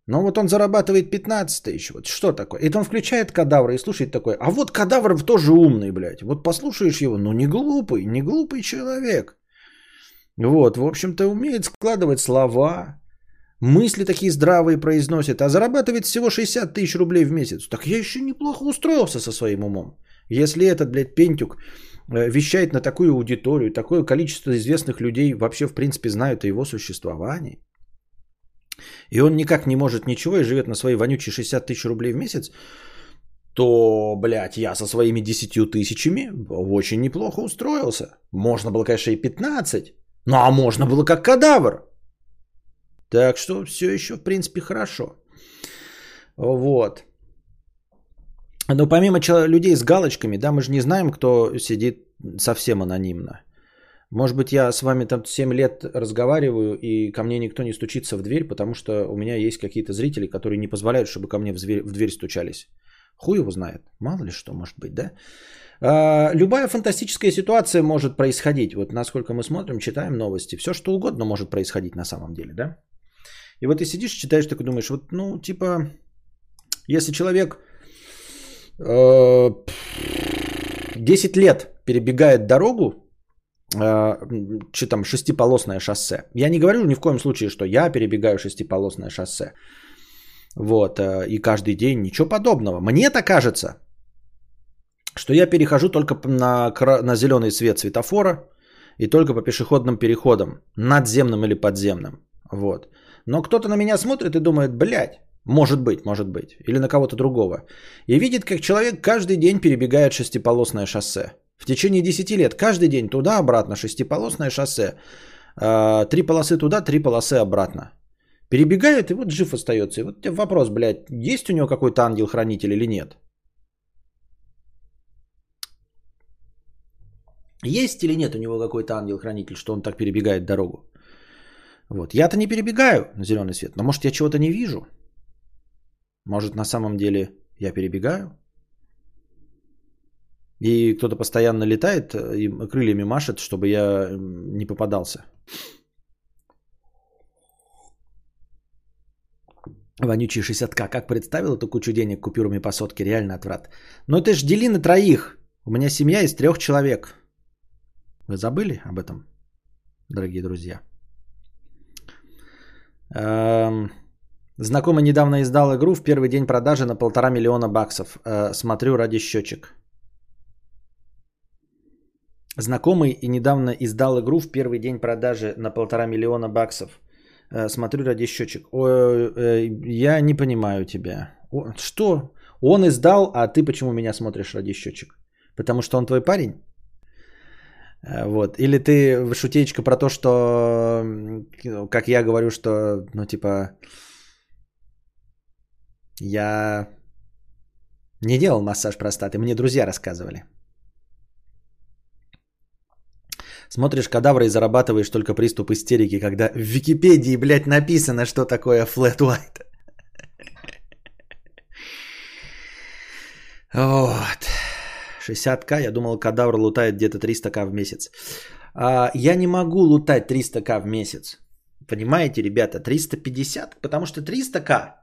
Но вот он зарабатывает 15 тысяч. Вот что такое? И он включает кадавра и слушает такой. А вот кадавр тоже умный, блядь. Вот послушаешь его, ну не глупый, не глупый человек. Вот, в общем-то, умеет складывать слова, мысли такие здравые произносит, а зарабатывает всего 60 тысяч рублей в месяц. Так я еще неплохо устроился со своим умом. Если этот, блядь, Пентюк вещает на такую аудиторию, такое количество известных людей вообще, в принципе, знают о его существовании, и он никак не может ничего и живет на свои вонючие 60 тысяч рублей в месяц, то, блядь, я со своими 10 тысячами очень неплохо устроился. Можно было, конечно, и 15, ну а можно было как кадавр. Так что все еще, в принципе, хорошо. Вот. Но помимо людей с галочками, да, мы же не знаем, кто сидит совсем анонимно. Может быть, я с вами там 7 лет разговариваю, и ко мне никто не стучится в дверь, потому что у меня есть какие-то зрители, которые не позволяют, чтобы ко мне в дверь, в дверь стучались. Хуй его знает. Мало ли что может быть, да? А, любая фантастическая ситуация может происходить. Вот насколько мы смотрим, читаем новости. Все что угодно может происходить на самом деле, да? И вот ты сидишь, читаешь, такой думаешь, вот, ну, типа, если человек 10 лет перебегает дорогу, э, что там, шестиполосное шоссе. Я не говорю ни в коем случае, что я перебегаю шестиполосное шоссе. Вот, э, и каждый день ничего подобного. Мне-то кажется, что я перехожу только на, на зеленый свет светофора и только по пешеходным переходам, надземным или подземным. Вот. Но кто-то на меня смотрит и думает, блядь, может быть, может быть, или на кого-то другого. И видит, как человек каждый день перебегает шестиполосное шоссе. В течение 10 лет, каждый день туда-обратно, шестиполосное шоссе. А, три полосы туда, три полосы обратно. Перебегает и вот жив остается. И вот вопрос, блядь, есть у него какой-то ангел-хранитель или нет? Есть или нет у него какой-то ангел-хранитель, что он так перебегает дорогу? Вот. Я-то не перебегаю на зеленый свет, но может я чего-то не вижу. Может на самом деле я перебегаю? И кто-то постоянно летает и крыльями машет, чтобы я не попадался. Вонючий 60к. Как представил эту кучу денег купюрами по сотке? Реально отврат. Но ты ж дели на троих. У меня семья из трех человек. Вы забыли об этом, дорогие друзья? Эм, знакомый недавно издал игру в первый день продажи на полтора миллиона баксов. Э, смотрю ради счетчик. Знакомый и недавно издал игру в первый день продажи на полтора миллиона баксов. Э, смотрю ради счетчик. О, э, я не понимаю тебя. Что? Он издал, а ты почему меня смотришь ради счетчик? Потому что он твой парень? Вот. Или ты шутечка про то, что, как я говорю, что, ну, типа, я не делал массаж простаты, мне друзья рассказывали. Смотришь кадавра и зарабатываешь только приступ истерики, когда в Википедии, блядь, написано, что такое flat white. Вот. 60к, я думал, кадавр лутает где-то 300к в месяц. А, я не могу лутать 300к в месяц. Понимаете, ребята, 350, потому что 300к э,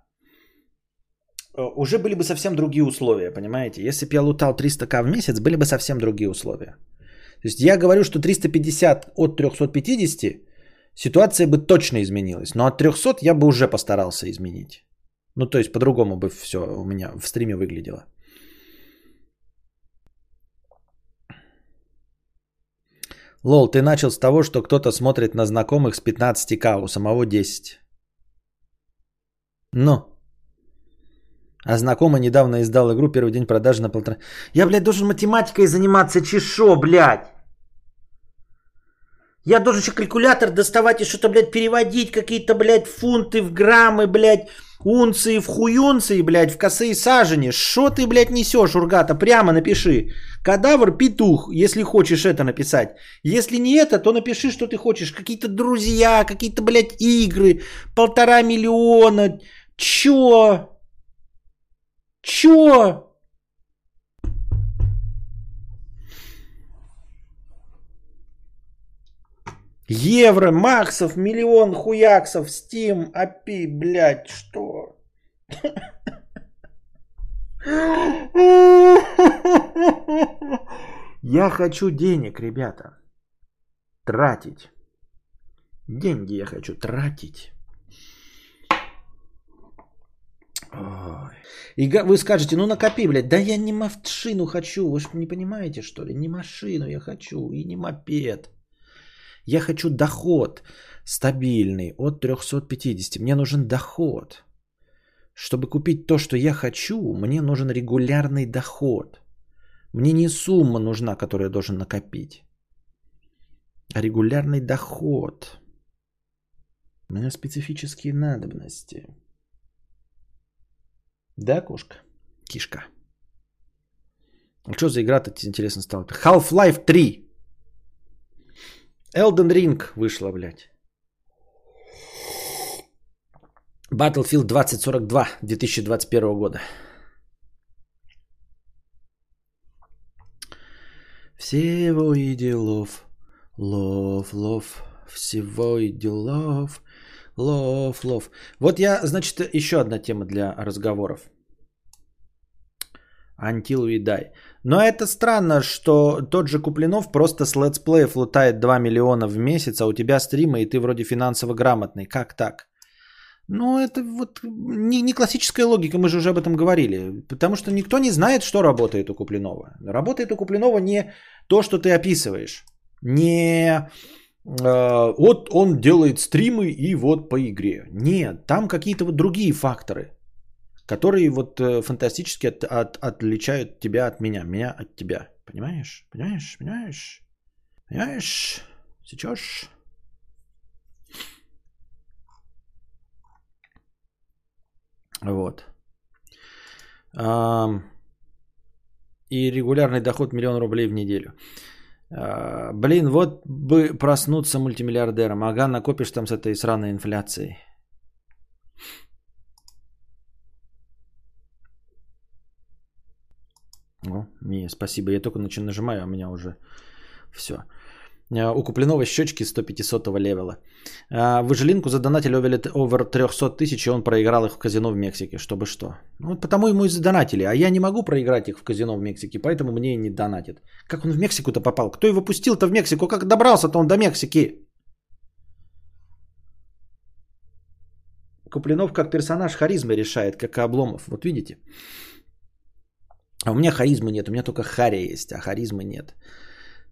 уже были бы совсем другие условия, понимаете? Если бы я лутал 300к в месяц, были бы совсем другие условия. То есть я говорю, что 350 от 350 ситуация бы точно изменилась. Но от 300 я бы уже постарался изменить. Ну, то есть по-другому бы все у меня в стриме выглядело. Лол, ты начал с того, что кто-то смотрит на знакомых с 15к, у самого 10. Ну. А знакомый недавно издал игру первый день продажи на полтора. Я, блядь, должен математикой заниматься, чешо, блядь. Я должен еще калькулятор доставать и что-то, блядь, переводить, какие-то, блядь, фунты в граммы, блядь, унции в хуюнции, блядь, в косые сажени. Что ты, блядь, несешь, Ургата? Прямо напиши. Кадавр, петух, если хочешь это написать. Если не это, то напиши, что ты хочешь. Какие-то друзья, какие-то, блядь, игры. Полтора миллиона. Чё? Чё? Евро, Максов, миллион хуяксов, Стим, API, блядь, что? Я хочу денег, ребята. Тратить. Деньги я хочу тратить. Ой. И вы скажете, ну накопи, блядь. Да я не машину хочу. Вы же не понимаете, что ли? Не машину я хочу и не мопед. Я хочу доход стабильный от 350. Мне нужен доход. Чтобы купить то, что я хочу, мне нужен регулярный доход. Мне не сумма нужна, которую я должен накопить, а регулярный доход. У меня специфические надобности. Да, кошка? Кишка. А что за игра-то интересно стало? Half-Life 3. Elden Ring вышла, блядь. Battlefield 2042 2021 года. Всего и делов, лов, лов, всего и делов, лов, лов. Вот я, значит, еще одна тема для разговоров. Until we die. Но это странно, что тот же Куплинов просто с летсплеев лутает 2 миллиона в месяц, а у тебя стримы, и ты вроде финансово грамотный. Как так? Ну, это вот не, не классическая логика, мы же уже об этом говорили. Потому что никто не знает, что работает у Куплинова. Работает у Куплинова не то, что ты описываешь. Не вот он делает стримы и вот по игре. Нет, там какие-то вот другие факторы, которые вот э, фантастически от, от, отличают тебя от меня, меня от тебя. Понимаешь? Понимаешь? Понимаешь? Понимаешь? Сейчас... Вот. И регулярный доход миллион рублей в неделю. А, блин, вот бы проснуться мультимиллиардером. Ага, накопишь там с этой сраной инфляцией. О, не, спасибо. Я только начинаю нажимаю, а у меня уже все. Э, у Куплинова щечки 100-500 левела. Выжилинку задонатили овер 300 тысяч, и он проиграл их в казино в Мексике. Чтобы что? Ну, потому ему и задонатили. А я не могу проиграть их в казино в Мексике, поэтому мне и не донатят. Как он в Мексику-то попал? Кто его пустил-то в Мексику? Как добрался-то он до Мексики? Куплинов как персонаж харизмы решает, как и Обломов. Вот видите? А у меня харизмы нет, у меня только хария есть, а харизмы нет.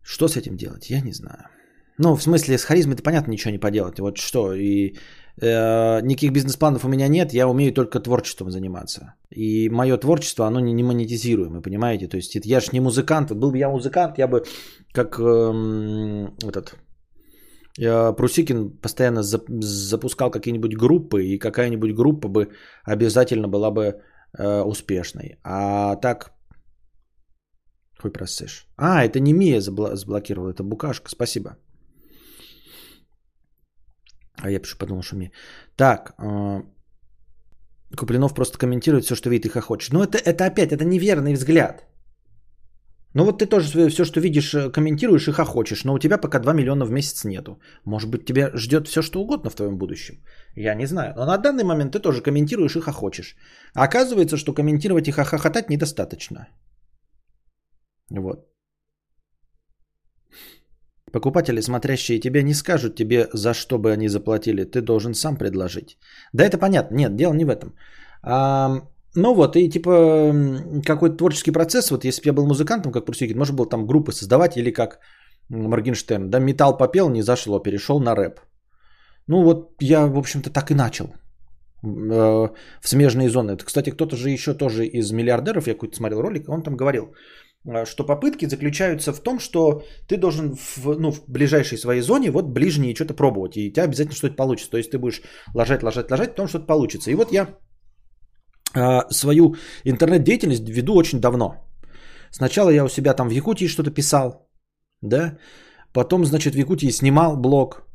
Что с этим делать? Я не знаю. Ну, в смысле, с харизмой-то понятно, ничего не поделать. Вот что, и э, никаких бизнес-планов у меня нет, я умею только творчеством заниматься. И мое творчество, оно не, не монетизируемо, понимаете? То есть я же не музыкант. Был бы я музыкант, я бы как э, этот э, Прусикин постоянно запускал какие-нибудь группы, и какая-нибудь группа бы обязательно была бы э, успешной. А так Хуй просышь. А, это не Мия заблокировала, это Букашка. Спасибо. А я пишу, подумал, что Мия. Так, э, Куплинов просто комментирует все, что видит и хохочет. Ну, это, это опять, это неверный взгляд. Ну вот ты тоже все, что видишь, э, комментируешь и хохочешь, но у тебя пока 2 миллиона в месяц нету. Может быть, тебя ждет все, что угодно в твоем будущем. Я не знаю. Но на данный момент ты тоже комментируешь и хохочешь. А оказывается, что комментировать и хохотать недостаточно. Вот. Покупатели, смотрящие тебя, не скажут тебе, за что бы они заплатили. Ты должен сам предложить. Да, это понятно. Нет, дело не в этом. А, ну вот, и типа какой-то творческий процесс. Вот если бы я был музыкантом, как Прусикин, можно было там группы создавать или как Моргенштерн. Да, металл попел, не зашло, перешел на рэп. Ну вот я, в общем-то, так и начал. Э, в смежные зоны. Это, кстати, кто-то же еще тоже из миллиардеров, я какой-то смотрел ролик, он там говорил, что попытки заключаются в том, что ты должен в, ну, в ближайшей своей зоне вот ближнее что-то пробовать, и у тебя обязательно что-то получится. То есть ты будешь ложать, ложать, ложать, потом что-то получится. И вот я э, свою интернет-деятельность веду очень давно. Сначала я у себя там в Якутии что-то писал, да, потом, значит, в Якутии снимал блог,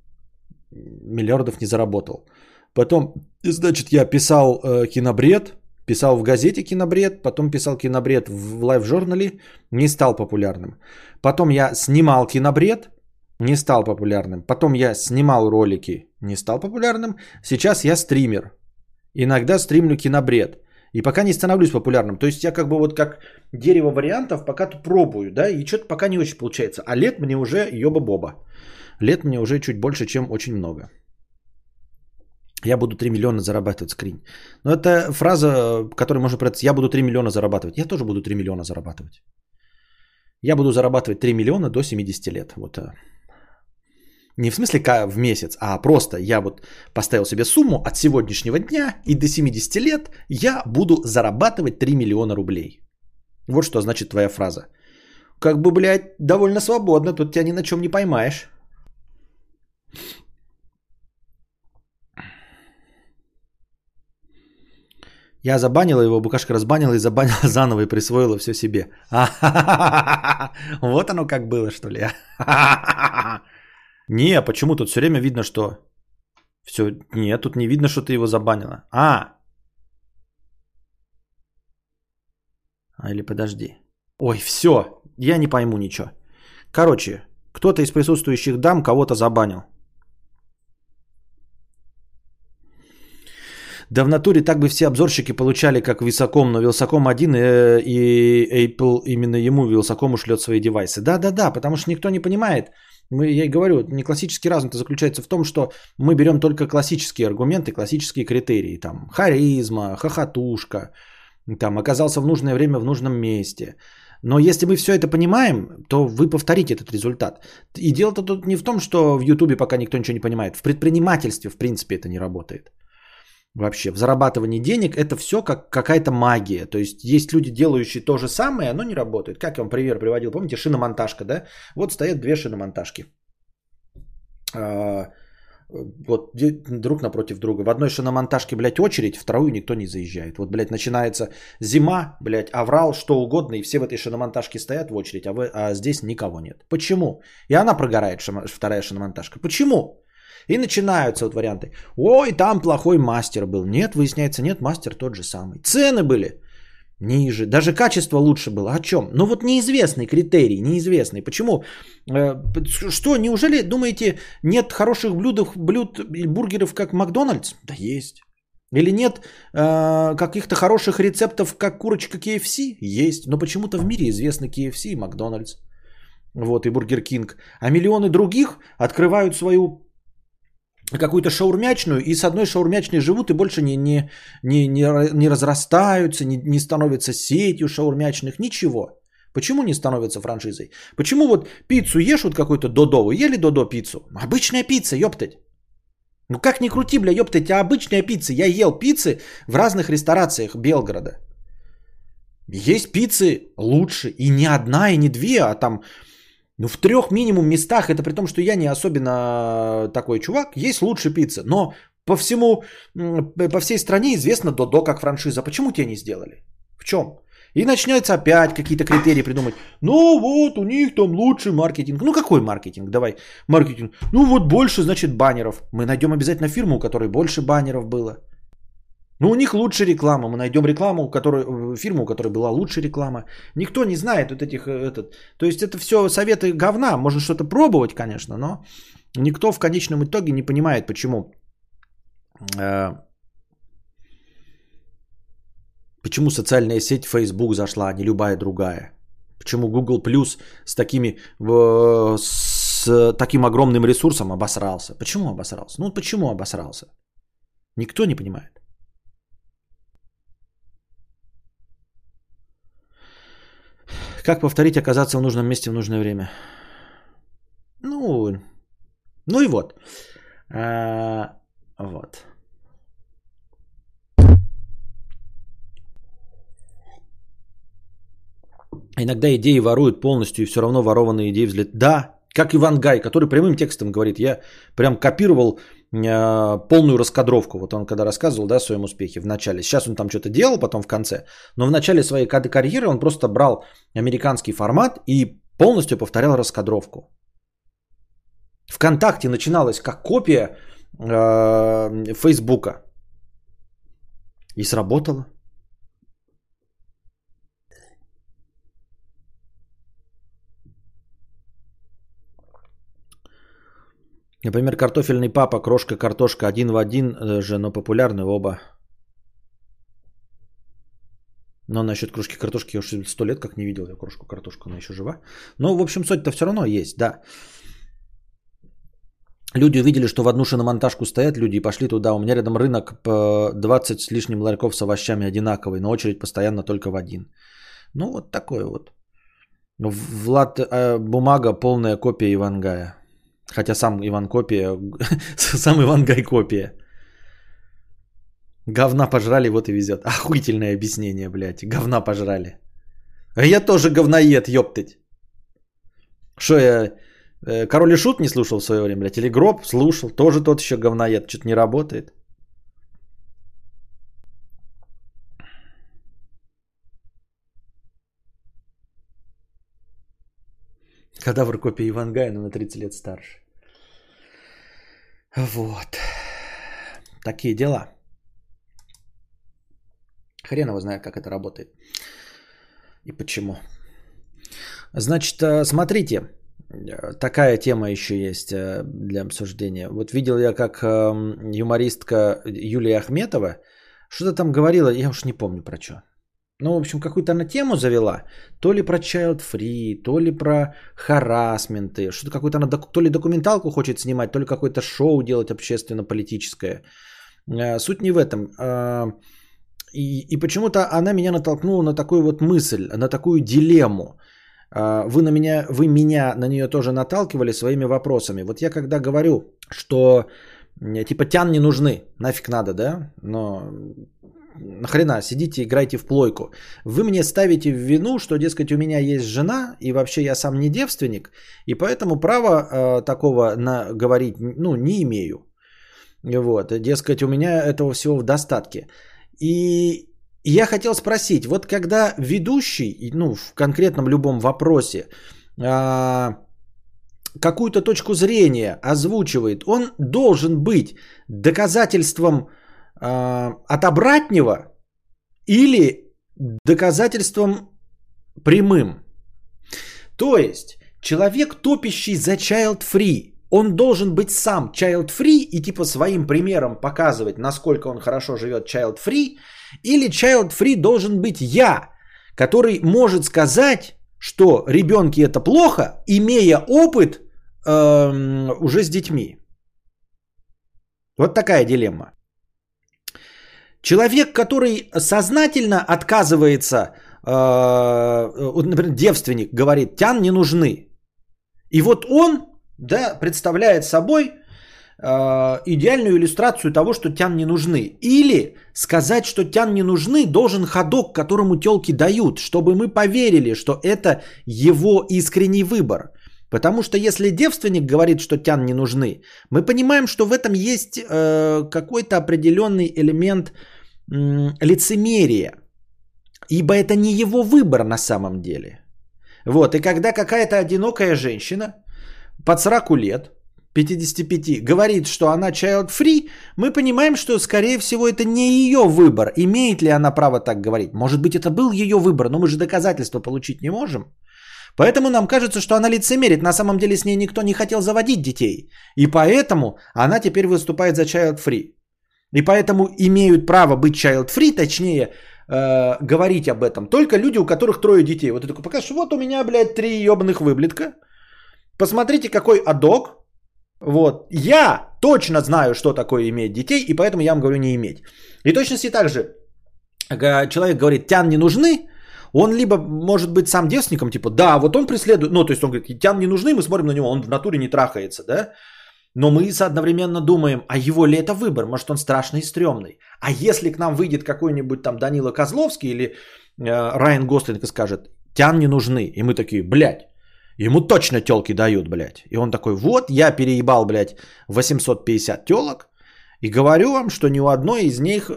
миллиардов не заработал. Потом, значит, я писал э, кинобред, Писал в газете кинобред, потом писал кинобред в лайв-журнале, не стал популярным. Потом я снимал кинобред, не стал популярным. Потом я снимал ролики, не стал популярным. Сейчас я стример. Иногда стримлю кинобред. И пока не становлюсь популярным. То есть я как бы вот как дерево вариантов пока тут пробую, да, и что-то пока не очень получается. А лет мне уже ёба-боба. Лет мне уже чуть больше, чем очень много. Я буду 3 миллиона зарабатывать скрин. Но это фраза, которую можно пройти. Я буду 3 миллиона зарабатывать. Я тоже буду 3 миллиона зарабатывать. Я буду зарабатывать 3 миллиона до 70 лет. Вот. э. Не в смысле в месяц, а просто я вот поставил себе сумму от сегодняшнего дня и до 70 лет я буду зарабатывать 3 миллиона рублей. Вот что значит твоя фраза. Как бы, блядь, довольно свободно, тут тебя ни на чем не поймаешь. Я забанила его, букашка разбанила и забанила (laughs) заново и присвоила все себе. (laughs) Вот оно как было, что ли. (laughs) Не, почему тут все время видно, что... Все, нет, тут не видно, что ты его забанила. А! А или подожди. Ой, все, я не пойму ничего. Короче, кто-то из присутствующих дам кого-то забанил. Да в натуре так бы все обзорщики получали, как Висаком, но Вилсаком один, э, и Apple именно ему Вилсакому шлет свои девайсы. Да-да-да, потому что никто не понимает. Мы, я и говорю, не классический разум-то заключается в том, что мы берем только классические аргументы, классические критерии. Там харизма, хохотушка, там оказался в нужное время в нужном месте. Но если мы все это понимаем, то вы повторите этот результат. И дело-то тут не в том, что в Ютубе пока никто ничего не понимает. В предпринимательстве, в принципе, это не работает. Вообще, в зарабатывании денег это все как какая-то магия. То есть есть люди, делающие то же самое, оно не работает. Как я вам пример приводил, помните, шиномонтажка, да? Вот стоят две шиномонтажки. А, вот друг напротив друга. В одной шиномонтажке, блядь, очередь, вторую никто не заезжает. Вот, блядь, начинается зима, блядь, аврал, что угодно, и все в этой шиномонтажке стоят в очередь, а, вы, а здесь никого нет. Почему? И она прогорает, вторая шиномонтажка. Почему? И начинаются вот варианты. Ой, там плохой мастер был. Нет, выясняется, нет, мастер тот же самый. Цены были ниже. Даже качество лучше было. О чем? Ну вот неизвестный критерий, неизвестный. Почему? Э, что, неужели, думаете, нет хороших блюд, блюд и бургеров, как Макдональдс? Да есть. Или нет э, каких-то хороших рецептов, как курочка KFC? Есть. Но почему-то в мире известны KFC и Макдональдс. Вот, и Бургер Кинг. А миллионы других открывают свою какую-то шаурмячную, и с одной шаурмячной живут и больше не, не, не, не, не разрастаются, не, не становятся сетью шаурмячных, ничего. Почему не становятся франшизой? Почему вот пиццу ешь вот какой-то Додо? Ели Додо пиццу? Обычная пицца, ёптать. Ну как ни крути, бля, ёптать, а обычная пицца. Я ел пиццы в разных ресторациях Белгорода. Есть пиццы лучше. И не одна, и не две, а там ну, в трех минимум местах, это при том, что я не особенно такой чувак, есть лучше пицца. Но по всему, по всей стране известно Додо как франшиза. Почему те не сделали? В чем? И начинается опять какие-то критерии придумать. Ну вот, у них там лучший маркетинг. Ну какой маркетинг? Давай, маркетинг. Ну вот больше, значит, баннеров. Мы найдем обязательно фирму, у которой больше баннеров было. Ну, у них лучше реклама. Мы найдем рекламу, которую, э, фирму, у которой была лучше реклама. Никто не знает вот этих... Э, этот, то есть это все советы говна. Можно что-то пробовать, конечно, но никто в конечном итоге не понимает, почему... Э, почему социальная сеть Facebook зашла, а не любая другая. Почему Google Plus с, такими, с таким огромным ресурсом обосрался. Почему обосрался? Ну почему обосрался? Никто не понимает. Как повторить оказаться в нужном месте в нужное время? Ну, ну и вот. А, вот. Иногда идеи воруют полностью, и все равно ворованные идеи взлет. Да, как Иван Гай, который прямым текстом говорит, я прям копировал полную раскадровку. Вот он когда рассказывал да, о своем успехе в начале. Сейчас он там что-то делал, потом в конце. Но в начале своей карьеры он просто брал американский формат и полностью повторял раскадровку. Вконтакте начиналось как копия э, Фейсбука. И сработало. Например, картофельный папа, крошка, картошка один в один э, же, но популярны оба. Но насчет кружки картошки я уже сто лет как не видел я крошку картошку, она еще жива. Но, в общем, суть-то все равно есть, да. Люди увидели, что в одну шиномонтажку стоят люди и пошли туда. У меня рядом рынок по 20 с лишним ларьков с овощами одинаковый, но очередь постоянно только в один. Ну, вот такое вот. Влад э, бумага полная копия Ивангая. Хотя сам Иван копия, (laughs) сам Ивангай копия. Говна пожрали, вот и везет. Охуительное объяснение, блядь. Говна пожрали. А я тоже говноед, ёптыть. Что я Э, Король и Шут не слушал в свое время, блядь, или Гроб слушал, тоже тот еще говноед, что-то не работает. Кадавр копия Ивангая, но на 30 лет старше. Вот. Такие дела. Хрен его знает, как это работает. И почему. Значит, э, смотрите. Такая тема еще есть э, для обсуждения. Вот видел я, как эм, юмористка Юлия Ахметова что-то там говорила, я уж не помню про что. Ну, в общем, какую-то она тему завела. То ли про child free, то ли про харасменты. Что-то какую-то она то ли документалку хочет снимать, то ли какое-то шоу делать общественно-политическое. Э, суть не в этом. Э, и, и почему-то она меня натолкнула на такую вот мысль, на такую дилемму. А, вы, на меня, вы меня на нее тоже наталкивали своими вопросами. Вот я когда говорю, что типа тян не нужны, нафиг надо, да? Но нахрена, сидите, играйте в плойку. Вы мне ставите в вину, что, дескать, у меня есть жена, и вообще я сам не девственник, и поэтому права э, такого на, говорить, ну, не имею. Вот, дескать, у меня этого всего в достатке. И я хотел спросить, вот когда ведущий, ну, в конкретном любом вопросе, а, какую-то точку зрения озвучивает, он должен быть доказательством от обратнего или доказательством прямым. То есть человек, топящий за child free, он должен быть сам child free и типа своим примером показывать, насколько он хорошо живет child free – или child free должен быть я, который может сказать, что ребенки это плохо, имея опыт э, уже с детьми. Вот такая дилемма. Человек, который сознательно отказывается, э, например, девственник говорит, тян не нужны. И вот он да, представляет собой Э, идеальную иллюстрацию того, что тян не нужны. Или сказать, что тян не нужны, должен ходок, которому телки дают, чтобы мы поверили, что это его искренний выбор. Потому что если девственник говорит, что тян не нужны, мы понимаем, что в этом есть э, какой-то определенный элемент э, лицемерия. Ибо это не его выбор на самом деле. Вот, и когда какая-то одинокая женщина под 40 лет 55 говорит, что она child free, мы понимаем, что, скорее всего, это не ее выбор. Имеет ли она право так говорить? Может быть, это был ее выбор, но мы же доказательства получить не можем. Поэтому нам кажется, что она лицемерит. На самом деле с ней никто не хотел заводить детей. И поэтому она теперь выступает за child free. И поэтому имеют право быть child free, точнее, э, говорить об этом только люди, у которых трое детей. Вот ты такой покажешь, вот у меня, блядь, три ебаных выблетка. Посмотрите, какой адок, вот. Я точно знаю, что такое иметь детей, и поэтому я вам говорю не иметь. И точности так же, человек говорит, тян не нужны, он либо может быть сам девственником, типа, да, вот он преследует, ну, то есть он говорит, тян не нужны, мы смотрим на него, он в натуре не трахается, да, но мы одновременно думаем, а его ли это выбор, может он страшный и стрёмный. А если к нам выйдет какой-нибудь там Данила Козловский или э, Райан Гослинг и скажет, тян не нужны, и мы такие, блядь, Ему точно телки дают, блядь. И он такой, вот я переебал, блядь, 850 телок. И говорю вам, что ни у одной из них э,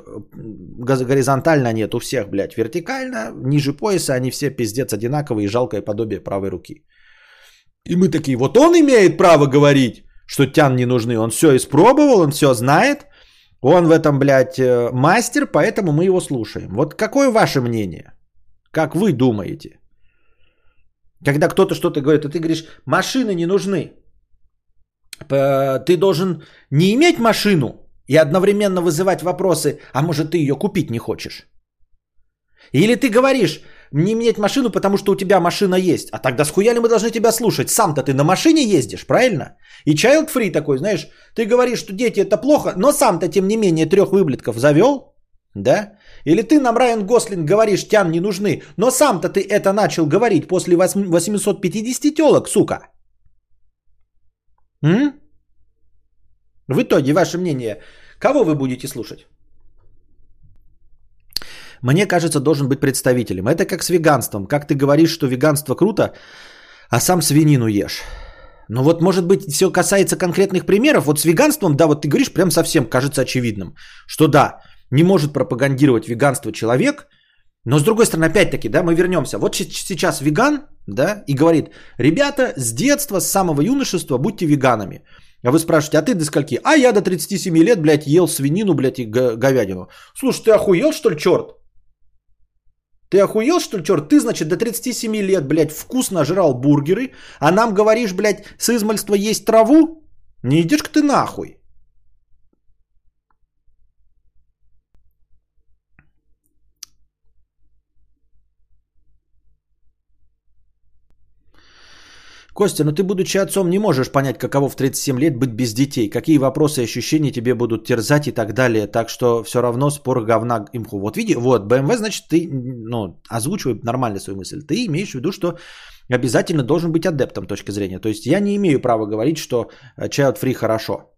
горизонтально нет, у всех, блядь, вертикально, ниже пояса, они все пиздец одинаковые и жалкое подобие правой руки. И мы такие, вот он имеет право говорить, что тян не нужны. Он все испробовал, он все знает. Он в этом, блядь, э, мастер, поэтому мы его слушаем. Вот какое ваше мнение? Как вы думаете? Когда кто-то что-то говорит, а ты говоришь, машины не нужны. Ты должен не иметь машину и одновременно вызывать вопросы, а может ты ее купить не хочешь. Или ты говоришь, не менять машину, потому что у тебя машина есть. А тогда схуя ли мы должны тебя слушать? Сам-то ты на машине ездишь, правильно? И child free такой, знаешь, ты говоришь, что дети это плохо, но сам-то тем не менее трех выблетков завел, да? Или ты нам, Райан Гослинг, говоришь, тян не нужны, но сам-то ты это начал говорить после 850 телок, сука. М? В итоге, ваше мнение, кого вы будете слушать? Мне кажется, должен быть представителем. Это как с веганством. Как ты говоришь, что веганство круто, а сам свинину ешь. Ну вот, может быть, все касается конкретных примеров. Вот с веганством, да, вот ты говоришь, прям совсем кажется очевидным, что да, не может пропагандировать веганство человек, но с другой стороны, опять-таки, да, мы вернемся. Вот сейчас веган, да, и говорит, ребята, с детства, с самого юношества будьте веганами. А вы спрашиваете, а ты до скольки? А я до 37 лет, блядь, ел свинину, блядь, и говядину. Слушай, ты охуел, что ли, черт? Ты охуел, что ли, черт? Ты, значит, до 37 лет, блядь, вкусно жрал бургеры, а нам говоришь, блядь, с измальства есть траву? Не идешь-ка ты нахуй. Костя, ну ты, будучи отцом, не можешь понять, каково в 37 лет быть без детей, какие вопросы и ощущения тебе будут терзать и так далее. Так что все равно спор говна имху. Вот види, вот, BMW, значит, ты, ну, озвучивай нормально свою мысль. Ты имеешь в виду, что обязательно должен быть адептом точки зрения. То есть я не имею права говорить, что э, child free хорошо.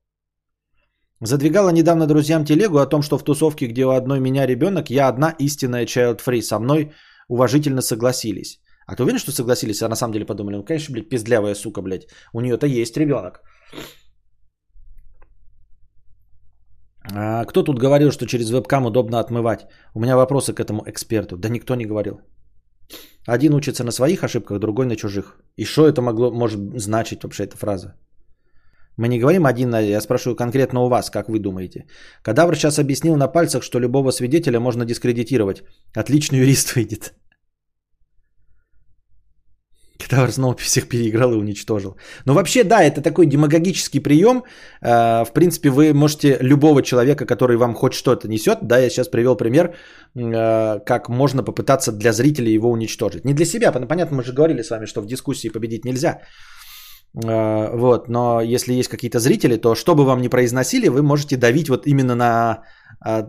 Задвигала недавно друзьям телегу о том, что в тусовке, где у одной меня ребенок, я одна истинная child free. Со мной уважительно согласились. А ты уверен, что согласились? А на самом деле подумали, ну, конечно, блядь, пиздлявая сука, блядь. У нее-то есть ребенок. А кто тут говорил, что через вебкам удобно отмывать? У меня вопросы к этому эксперту. Да никто не говорил. Один учится на своих ошибках, другой на чужих. И что это могло, может значить вообще эта фраза? Мы не говорим один, я спрашиваю конкретно у вас, как вы думаете. Кадавр сейчас объяснил на пальцах, что любого свидетеля можно дискредитировать. Отличный юрист выйдет. Кадавр снова (laughs) всех переиграл и уничтожил. Но вообще, да, это такой демагогический прием. Э, в принципе, вы можете любого человека, который вам хоть что-то несет, да, я сейчас привел пример, э, как можно попытаться для зрителей его уничтожить. Не для себя, понятно, мы же говорили с вами, что в дискуссии победить нельзя. Э, вот, но если есть какие-то зрители, то что бы вам ни произносили, вы можете давить вот именно на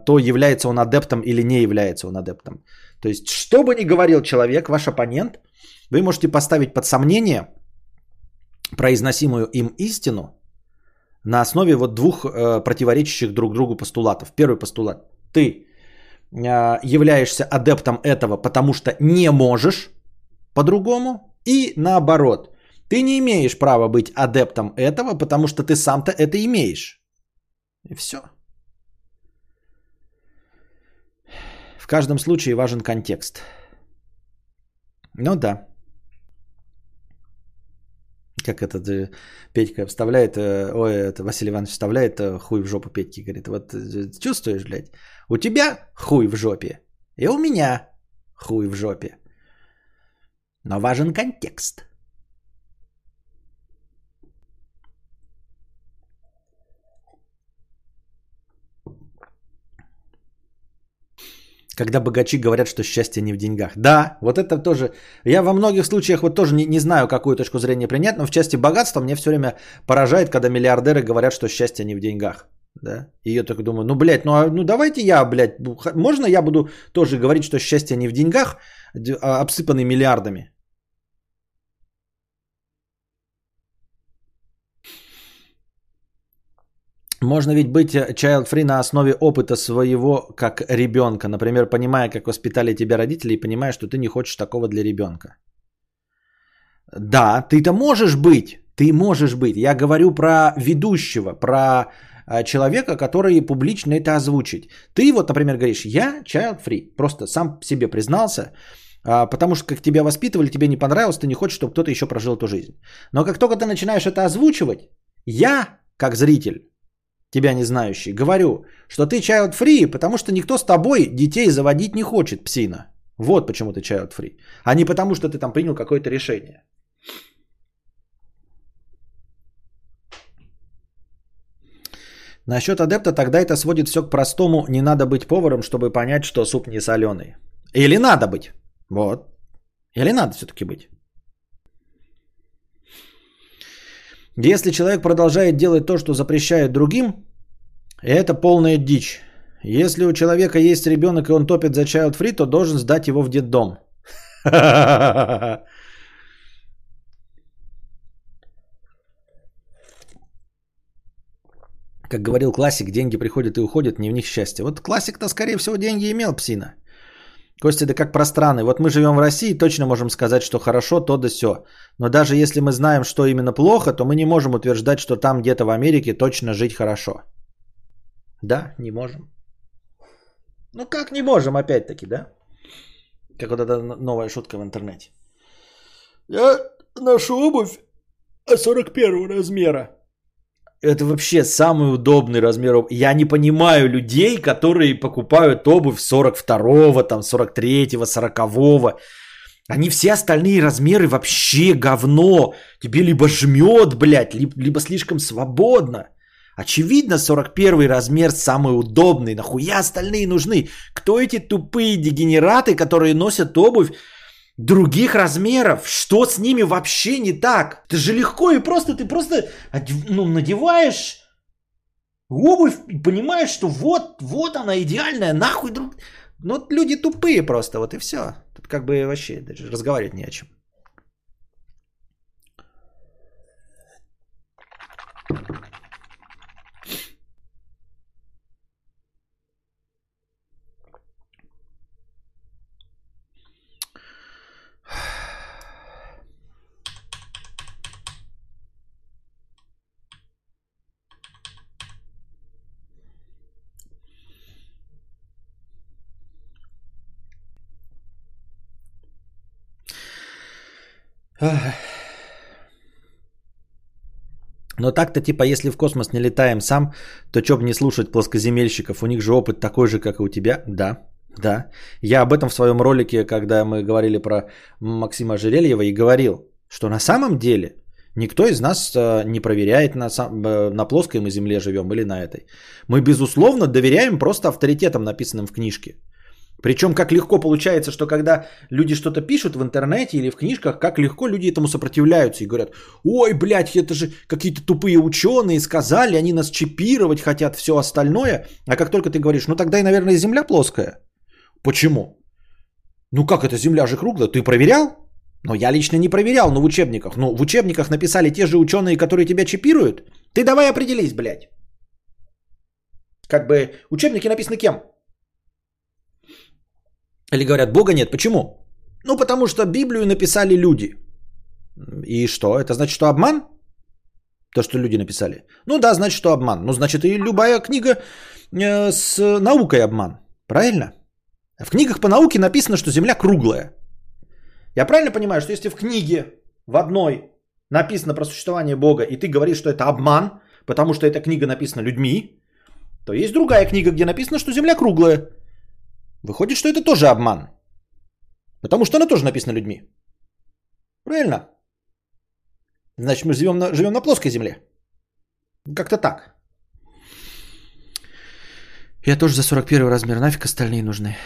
то, является он адептом или не является он адептом. То есть, что бы ни говорил человек, ваш оппонент – вы можете поставить под сомнение произносимую им истину на основе вот двух э, противоречащих друг другу постулатов. Первый постулат. Ты э, являешься адептом этого, потому что не можешь по-другому. И наоборот. Ты не имеешь права быть адептом этого, потому что ты сам-то это имеешь. И все. В каждом случае важен контекст. Ну да как этот э, Петька вставляет, э, ой, это Василий Иванович вставляет э, хуй в жопу Петьки, говорит, вот чувствуешь, блядь, у тебя хуй в жопе, и у меня хуй в жопе. Но важен контекст. Когда богачи говорят, что счастье не в деньгах. Да, вот это тоже. Я во многих случаях вот тоже не, не знаю, какую точку зрения принять, но в части богатства мне все время поражает, когда миллиардеры говорят, что счастье не в деньгах. Да? И я так думаю, ну, блядь, ну, а, ну давайте я, блядь, можно я буду тоже говорить, что счастье не в деньгах, а, обсыпанный миллиардами? Можно ведь быть э, child-free на основе опыта своего как ребенка. Например, понимая, как воспитали тебя родители и понимая, что ты не хочешь такого для ребенка. Да, ты-то можешь быть. Ты можешь быть. Я говорю про ведущего, про э, человека, который публично это озвучить. Ты вот, например, говоришь, я child-free. Просто сам себе признался, а, потому что как тебя воспитывали, тебе не понравилось, ты не хочешь, чтобы кто-то еще прожил эту жизнь. Но как только ты начинаешь это озвучивать, я, как зритель, тебя не знающий, говорю, что ты child free, потому что никто с тобой детей заводить не хочет, псина. Вот почему ты child free. А не потому, что ты там принял какое-то решение. Насчет адепта тогда это сводит все к простому. Не надо быть поваром, чтобы понять, что суп не соленый. Или надо быть. Вот. Или надо все-таки быть? Если человек продолжает делать то, что запрещает другим, это полная дичь. Если у человека есть ребенок и он топит за child free, то должен сдать его в детдом. (laughs) Как говорил классик, деньги приходят и уходят, не в них счастье. Вот классик-то, скорее всего, деньги имел, псина. Костя, это как про страны. Вот мы живем в России, точно можем сказать, что хорошо, то да все. Но даже если мы знаем, что именно плохо, то мы не можем утверждать, что там где-то в Америке точно жить хорошо. Да, не можем. Ну как не можем, опять-таки, да? Как вот эта новая шутка в интернете. Я ношу обувь 41 размера. Это вообще самый удобный размер. Я не понимаю людей, которые покупают обувь 42-го, там 43-го, 40-го. Они все остальные размеры вообще говно. Тебе либо жмет, блядь, либо, либо слишком свободно. Очевидно, 41 размер самый удобный. Нахуя остальные нужны? Кто эти тупые дегенераты, которые носят обувь других размеров? Что с ними вообще не так? Это же легко и просто. Ты просто ну, надеваешь обувь и понимаешь, что вот, вот она идеальная. Нахуй друг... Ну, люди тупые просто, вот и все. Тут как бы вообще даже разговаривать не о чем. Но так-то, типа, если в космос не летаем сам, то чё бы не слушать плоскоземельщиков? У них же опыт такой же, как и у тебя. Да, да. Я об этом в своем ролике, когда мы говорили про Максима Жерельева, и говорил, что на самом деле никто из нас э, не проверяет, на, сам, э, на плоской мы Земле живем или на этой. Мы, безусловно, доверяем просто авторитетам, написанным в книжке. Причем как легко получается, что когда люди что-то пишут в интернете или в книжках, как легко люди этому сопротивляются и говорят, ой, блядь, это же какие-то тупые ученые сказали, они нас чипировать хотят, все остальное. А как только ты говоришь, ну тогда и, наверное, Земля плоская. Почему? Ну как это, Земля же круглая? Ты проверял? Но я лично не проверял, но в учебниках. Ну, в учебниках написали те же ученые, которые тебя чипируют. Ты давай определись, блядь. Как бы учебники написаны кем? Или говорят, Бога нет. Почему? Ну, потому что Библию написали люди. И что? Это значит, что обман? То, что люди написали. Ну да, значит, что обман. Ну, значит, и любая книга э, с наукой обман. Правильно? В книгах по науке написано, что Земля круглая. Я правильно понимаю, что если в книге в одной написано про существование Бога, и ты говоришь, что это обман, потому что эта книга написана людьми, то есть другая книга, где написано, что Земля круглая. Выходит, что это тоже обман. Потому что она тоже написана людьми. Правильно? Значит, мы живем на, живем на плоской земле. Как-то так. Я тоже за 41 размер. Нафиг остальные нужны.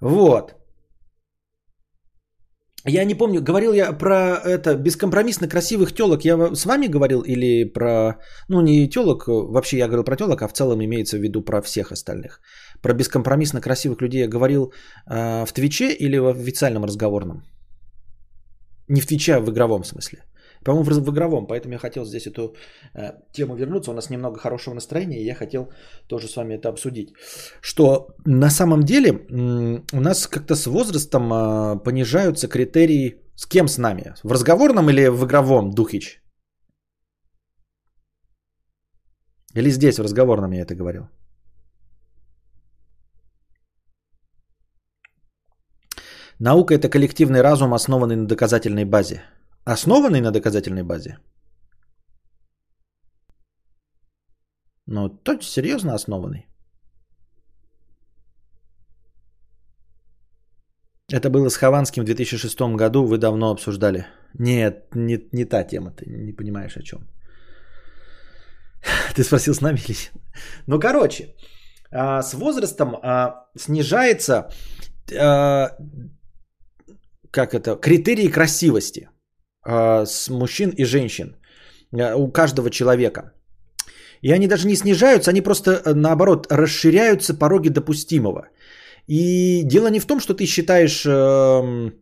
Вот. Я не помню, говорил я про это бескомпромиссно красивых телок. Я с вами говорил или про, ну не телок, вообще я говорил про телок, а в целом имеется в виду про всех остальных. Про бескомпромиссно красивых людей я говорил э, в Твиче или в официальном разговорном? Не в Твиче, а в игровом смысле. По-моему, в, в игровом, поэтому я хотел здесь эту э, тему вернуться. У нас немного хорошего настроения, и я хотел тоже с вами это обсудить. Что на самом деле м- у нас как-то с возрастом э, понижаются критерии. С кем с нами? В разговорном или в игровом, Духич? Или здесь, в разговорном я это говорил? Наука – это коллективный разум, основанный на доказательной базе. Основанный на доказательной базе? Ну, то серьезно основанный. Это было с Хованским в 2006 году, вы давно обсуждали. Нет, не, не та тема, ты не понимаешь о чем. Ты спросил, с нами ли? Ну, короче, а, с возрастом а, снижается а, как это, критерии красивости с мужчин и женщин у каждого человека. И они даже не снижаются, они просто э, наоборот расширяются пороги допустимого. И дело не в том, что ты считаешь... Эм,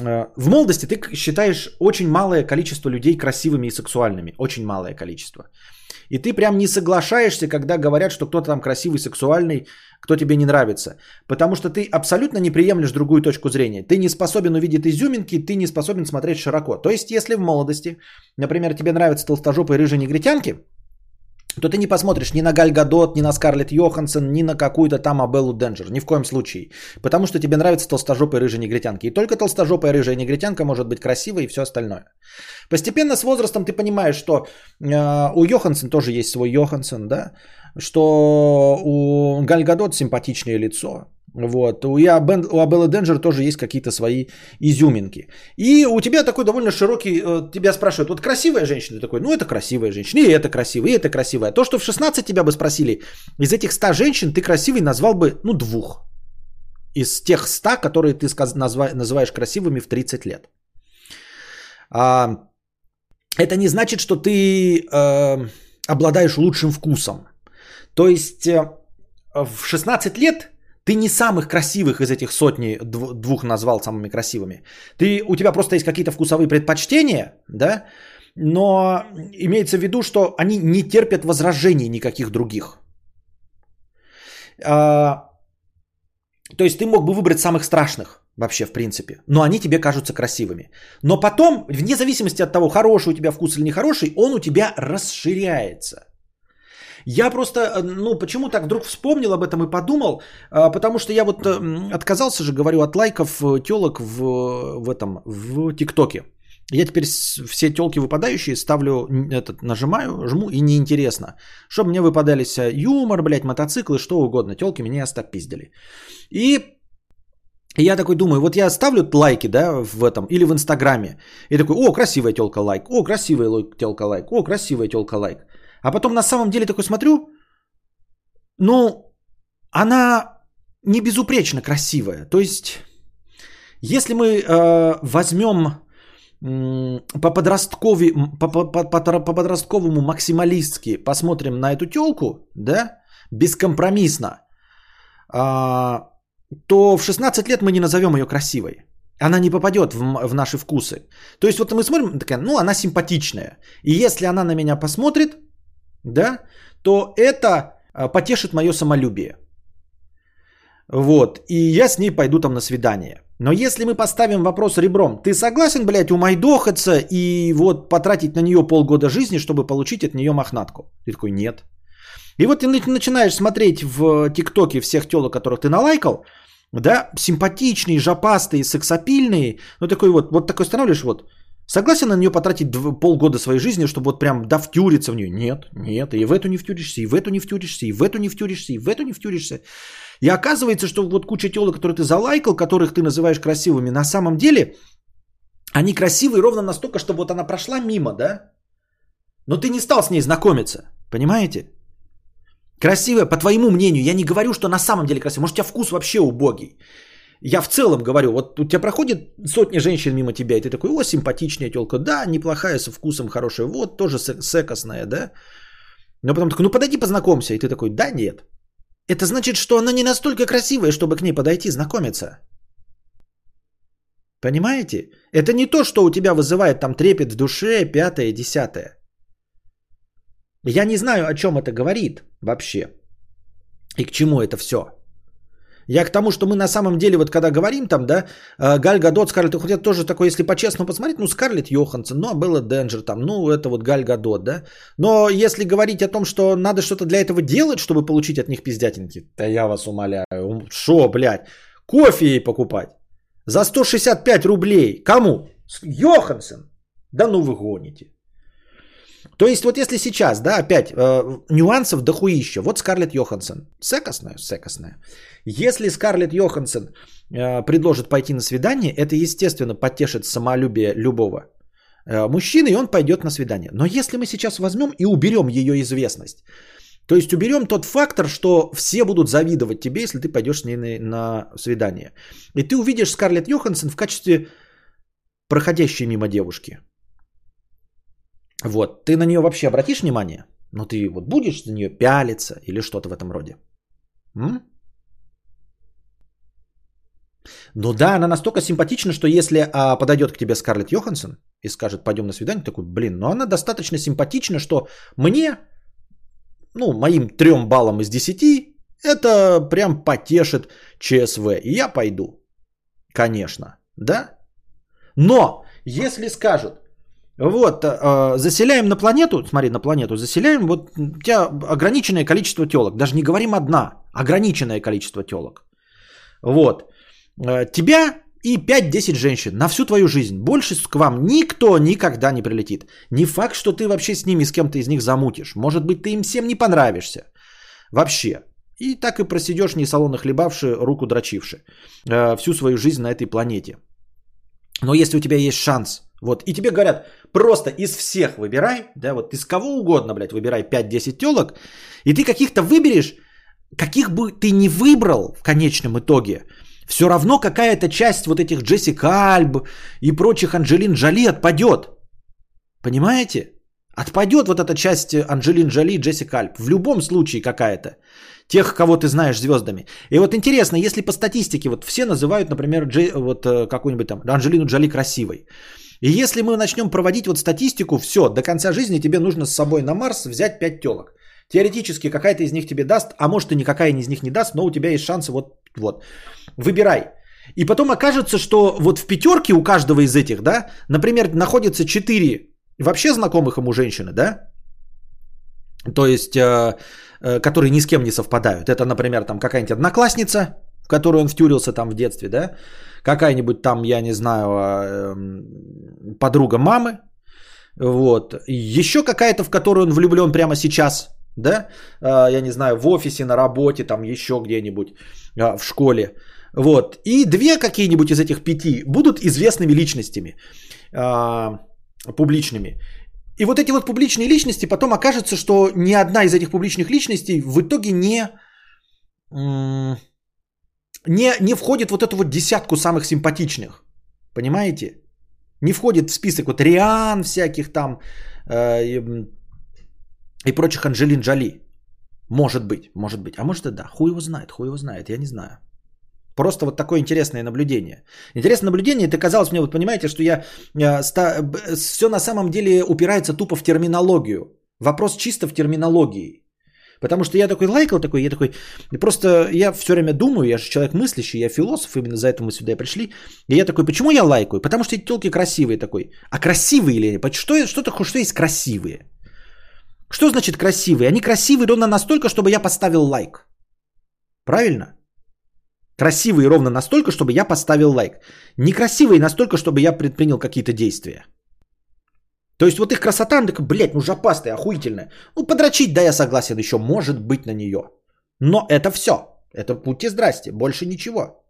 э, в молодости ты считаешь очень малое количество людей красивыми и сексуальными. Очень малое количество. И ты прям не соглашаешься, когда говорят, что кто-то там красивый, сексуальный, кто тебе не нравится. Потому что ты абсолютно не приемлешь другую точку зрения. Ты не способен увидеть изюминки, ты не способен смотреть широко. То есть, если в молодости, например, тебе нравятся толстожопые рыжие негритянки, то ты не посмотришь ни на Галь Гадот, ни на Скарлетт Йоханссон, ни на какую-то там Абеллу Денджер. Ни в коем случае. Потому что тебе нравятся толстожопые рыжие негритянки. И только толстожопая рыжая негритянка может быть красивой и все остальное. Постепенно с возрастом ты понимаешь, что э, у Йоханссон тоже есть свой Йоханссон, да? Что у Галь Гадот симпатичное лицо. Вот. У, я, у Абеллы Денджер тоже есть какие-то свои изюминки. И у тебя такой довольно широкий, э, тебя спрашивают, вот красивая женщина? Ты такой, ну это красивая женщина, и это красивая, и это красивая. То, что в 16 тебя бы спросили, из этих 100 женщин ты красивый назвал бы, ну, двух. Из тех 100, которые ты называешь красивыми в 30 лет. А, это не значит, что ты э, обладаешь лучшим вкусом. То есть э, в 16 лет ты не самых красивых из этих сотни двух назвал самыми красивыми. Ты, у тебя просто есть какие-то вкусовые предпочтения, да, но имеется в виду, что они не терпят возражений никаких других. А, то есть ты мог бы выбрать самых страшных вообще в принципе, но они тебе кажутся красивыми. Но потом, вне зависимости от того, хороший у тебя вкус или нехороший, он у тебя расширяется. Я просто, э, ну, почему так вдруг вспомнил об этом и подумал, а, потому что я вот э, отказался же, говорю, от лайков э, телок в, в этом, в ТикТоке. Я теперь все телки выпадающие ставлю, этот, нажимаю, жму и неинтересно. Чтобы мне выпадались юмор, блядь, мотоциклы, что угодно. Телки меня остопиздили. И я такой думаю, вот я ставлю лайки, да, в этом, или в Инстаграме. И такой, о, красивая телка лайк, о, красивая телка лайк, о, красивая телка лайк. А потом на самом деле такой смотрю, ну, она не безупречно красивая. То есть, если мы э, возьмем по, подросткови, по, по, по, по подростковому максималистски посмотрим на эту телку, да, бескомпромиссно, э, то в 16 лет мы не назовем ее красивой. Она не попадет в, в наши вкусы. То есть вот мы смотрим, такая, ну она симпатичная. И если она на меня посмотрит, да, то это а, потешит мое самолюбие. Вот, и я с ней пойду там на свидание. Но если мы поставим вопрос ребром, ты согласен, блядь, умайдохаться и вот потратить на нее полгода жизни, чтобы получить от нее мохнатку? Ты такой, нет. И вот ты начинаешь смотреть в ТикТоке всех телок, которых ты налайкал, да, симпатичные, жопастые, сексапильные, ну такой вот, вот такой останавливаешь, вот, Согласен на нее потратить полгода своей жизни, чтобы вот прям да втюриться в нее? Нет, нет, и в эту не втюришься, и в эту не втюришься, и в эту не втюришься, и в эту не втюришься. И оказывается, что вот куча телок, которые ты залайкал, которых ты называешь красивыми, на самом деле они красивые ровно настолько, чтобы вот она прошла мимо, да? Но ты не стал с ней знакомиться, понимаете? Красивая, по твоему мнению, я не говорю, что на самом деле красивая. Может, у тебя вкус вообще убогий. Я в целом говорю, вот у тебя проходит сотни женщин мимо тебя, и ты такой, о, симпатичная телка, да, неплохая, со вкусом хорошая, вот, тоже секосная, да. Но потом такой, ну подойди познакомься, и ты такой, да, нет. Это значит, что она не настолько красивая, чтобы к ней подойти знакомиться. Понимаете? Это не то, что у тебя вызывает там трепет в душе, пятое, десятое. Я не знаю, о чем это говорит вообще. И к чему это все. Я к тому, что мы на самом деле, вот когда говорим там, да, э, Галь Гадот, Скарлетт, хотя тоже такое, если по-честному посмотреть, ну, Скарлетт Йоханссон, ну, а Белла Денджер там, ну, это вот Галь Гадот, да. Но если говорить о том, что надо что-то для этого делать, чтобы получить от них пиздятинки, да я вас умоляю, шо, блядь, кофе ей покупать за 165 рублей. Кому? Йоханссон. Да ну вы гоните. То есть вот если сейчас, да, опять э, нюансов дохуища. Вот Скарлетт Йоханссон. Секосная? Секосная. Если Скарлетт Йоханссон э, предложит пойти на свидание, это, естественно, потешит самолюбие любого э, мужчины, и он пойдет на свидание. Но если мы сейчас возьмем и уберем ее известность, то есть уберем тот фактор, что все будут завидовать тебе, если ты пойдешь с ней на, на свидание. И ты увидишь Скарлетт Йоханссон в качестве проходящей мимо девушки. Вот, ты на нее вообще обратишь внимание? Ну ты вот будешь на нее пялиться или что-то в этом роде? М? Ну да, она настолько симпатична, что если а, подойдет к тебе Скарлетт Йоханссон и скажет, пойдем на свидание, такой, блин, ну она достаточно симпатична, что мне, ну, моим трем баллам из десяти, это прям потешит ЧСВ. И я пойду. Конечно, да? Но, если скажут, вот, э, заселяем на планету, смотри, на планету заселяем, вот у тебя ограниченное количество телок, даже не говорим одна, ограниченное количество телок. Вот, э, тебя и 5-10 женщин на всю твою жизнь. Больше к вам никто никогда не прилетит. Не факт, что ты вообще с ними, с кем-то из них замутишь. Может быть, ты им всем не понравишься. Вообще. И так и просидешь, не салона хлебавши, руку дрочивши. Э, всю свою жизнь на этой планете. Но если у тебя есть шанс, вот, и тебе говорят, просто из всех выбирай, да, вот из кого угодно, блядь, выбирай 5-10 телок, и ты каких-то выберешь, каких бы ты ни выбрал в конечном итоге, все равно какая-то часть вот этих Джессика Альб и прочих Анджелин Джоли отпадет. Понимаете? Отпадет вот эта часть Анджелин Джоли и Джессика Альб. В любом случае какая-то тех, кого ты знаешь звездами. И вот интересно, если по статистике, вот все называют, например, Джей, вот э, какую-нибудь там Анджелину Джоли красивой. И если мы начнем проводить вот статистику, все, до конца жизни тебе нужно с собой на Марс взять 5 телок. Теоретически какая-то из них тебе даст, а может и никакая из них не даст, но у тебя есть шансы вот, вот. Выбирай. И потом окажется, что вот в пятерке у каждого из этих, да, например, находится 4 вообще знакомых ему женщины, да, то есть э, Э, которые ни с кем не совпадают. Это, например, там какая-нибудь одноклассница, в которую он втюрился там в детстве, да, какая-нибудь там, я не знаю, а, эм, подруга мамы, вот, еще какая-то, в которую он влюблен прямо сейчас, да, а, я не знаю, в офисе, на работе, там еще где-нибудь, а, в школе, вот, и две какие-нибудь из этих пяти будут известными личностями, публичными. И вот эти вот публичные личности, потом окажется, что ни одна из этих публичных личностей в итоге не, не, не входит вот эту вот десятку самых симпатичных. Понимаете? Не входит в список вот Риан всяких там э, и, прочих Анджелин Джоли. Может быть, может быть. А может и да. Хуй его знает, хуй его знает, я не знаю. Просто вот такое интересное наблюдение. Интересное наблюдение, это казалось мне, вот понимаете, что я э, все на самом деле упирается тупо в терминологию. Вопрос чисто в терминологии. Потому что я такой лайкал такой, я такой, просто я все время думаю, я же человек мыслящий, я философ, именно за это мы сюда и пришли. И я такой, почему я лайкаю? Потому что эти телки красивые такой. А красивые ли они? Что, что, такое, что есть красивые? Что значит красивые? Они красивые ровно настолько, чтобы я поставил лайк. Правильно? Красивые ровно настолько, чтобы я поставил лайк. Некрасивые настолько, чтобы я предпринял какие-то действия. То есть вот их красота, она такая, блядь, ну жопастая, охуительная. Ну подрочить, да, я согласен, еще может быть на нее. Но это все. Это пути здрасте, больше ничего.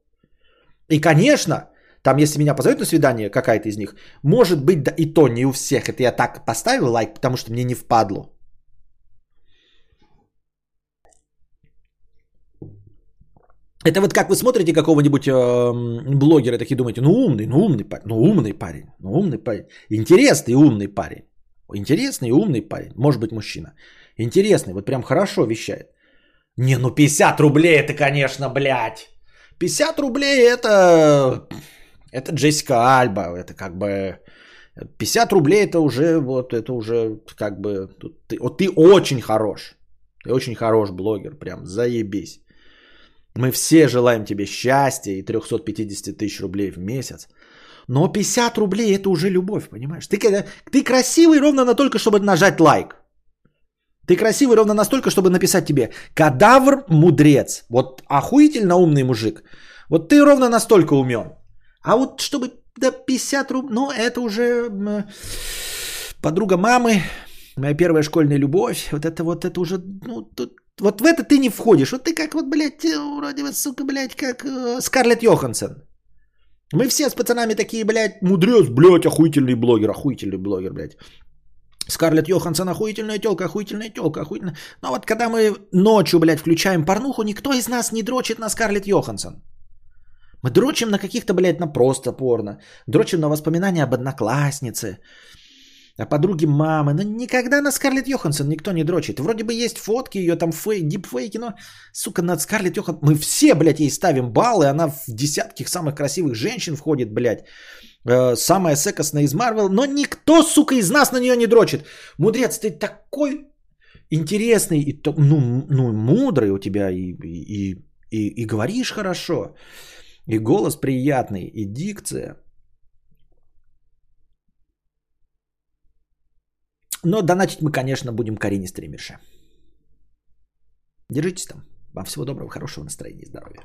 И, конечно, там, если меня позовут на свидание, какая-то из них, может быть, да и то не у всех. Это я так поставил лайк, потому что мне не впадло. Это вот как вы смотрите какого-нибудь э, блогера, такие думаете, ну умный, ну умный парень, ну умный парень, ну умный парень. Интересный умный парень. Интересный умный парень. Может быть мужчина. Интересный, вот прям хорошо вещает. Не, ну 50 рублей это, конечно, блядь. 50 рублей это... Это Джессика Альба. Это как бы... 50 рублей это уже, вот это уже как бы... Ты, вот ты очень хорош. Ты очень хорош блогер, прям заебись. Мы все желаем тебе счастья и 350 тысяч рублей в месяц. Но 50 рублей это уже любовь, понимаешь? Ты, ты красивый ровно настолько, чтобы нажать лайк. Ты красивый ровно настолько, чтобы написать тебе «Кадавр мудрец». Вот охуительно умный мужик. Вот ты ровно настолько умен. А вот чтобы до 50 рублей, ну это уже подруга мамы, моя первая школьная любовь. Вот это вот, это уже, ну, тут вот в это ты не входишь. Вот ты как вот, блядь, э, вроде вот, сука, блядь, как э, Скарлетт Йоханссон. Мы все с пацанами такие, блядь, мудрец, блядь, охуительный блогер, охуительный блогер, блядь. Скарлетт Йоханссон охуительная телка, охуительная телка, охуительная. Но вот когда мы ночью, блядь, включаем порнуху, никто из нас не дрочит на Скарлетт Йоханссон. Мы дрочим на каких-то, блядь, на просто порно. Дрочим на воспоминания об однокласснице, о подруге мамы. Но никогда на Скарлетт Йоханссон никто не дрочит. Вроде бы есть фотки ее, там фей, дипфейки, но, сука, над Скарлетт Йоханссон... Мы все, блядь, ей ставим баллы, она в десятки самых красивых женщин входит, блядь. Э, самая секосная из Марвел, но никто, сука, из нас на нее не дрочит. Мудрец, ты такой интересный и ну, ну, мудрый у тебя и, и, и, и говоришь хорошо, и голос приятный, и дикция. Но донатить мы, конечно, будем Карине Стримерше. Держитесь там. Вам всего доброго, хорошего настроения и здоровья.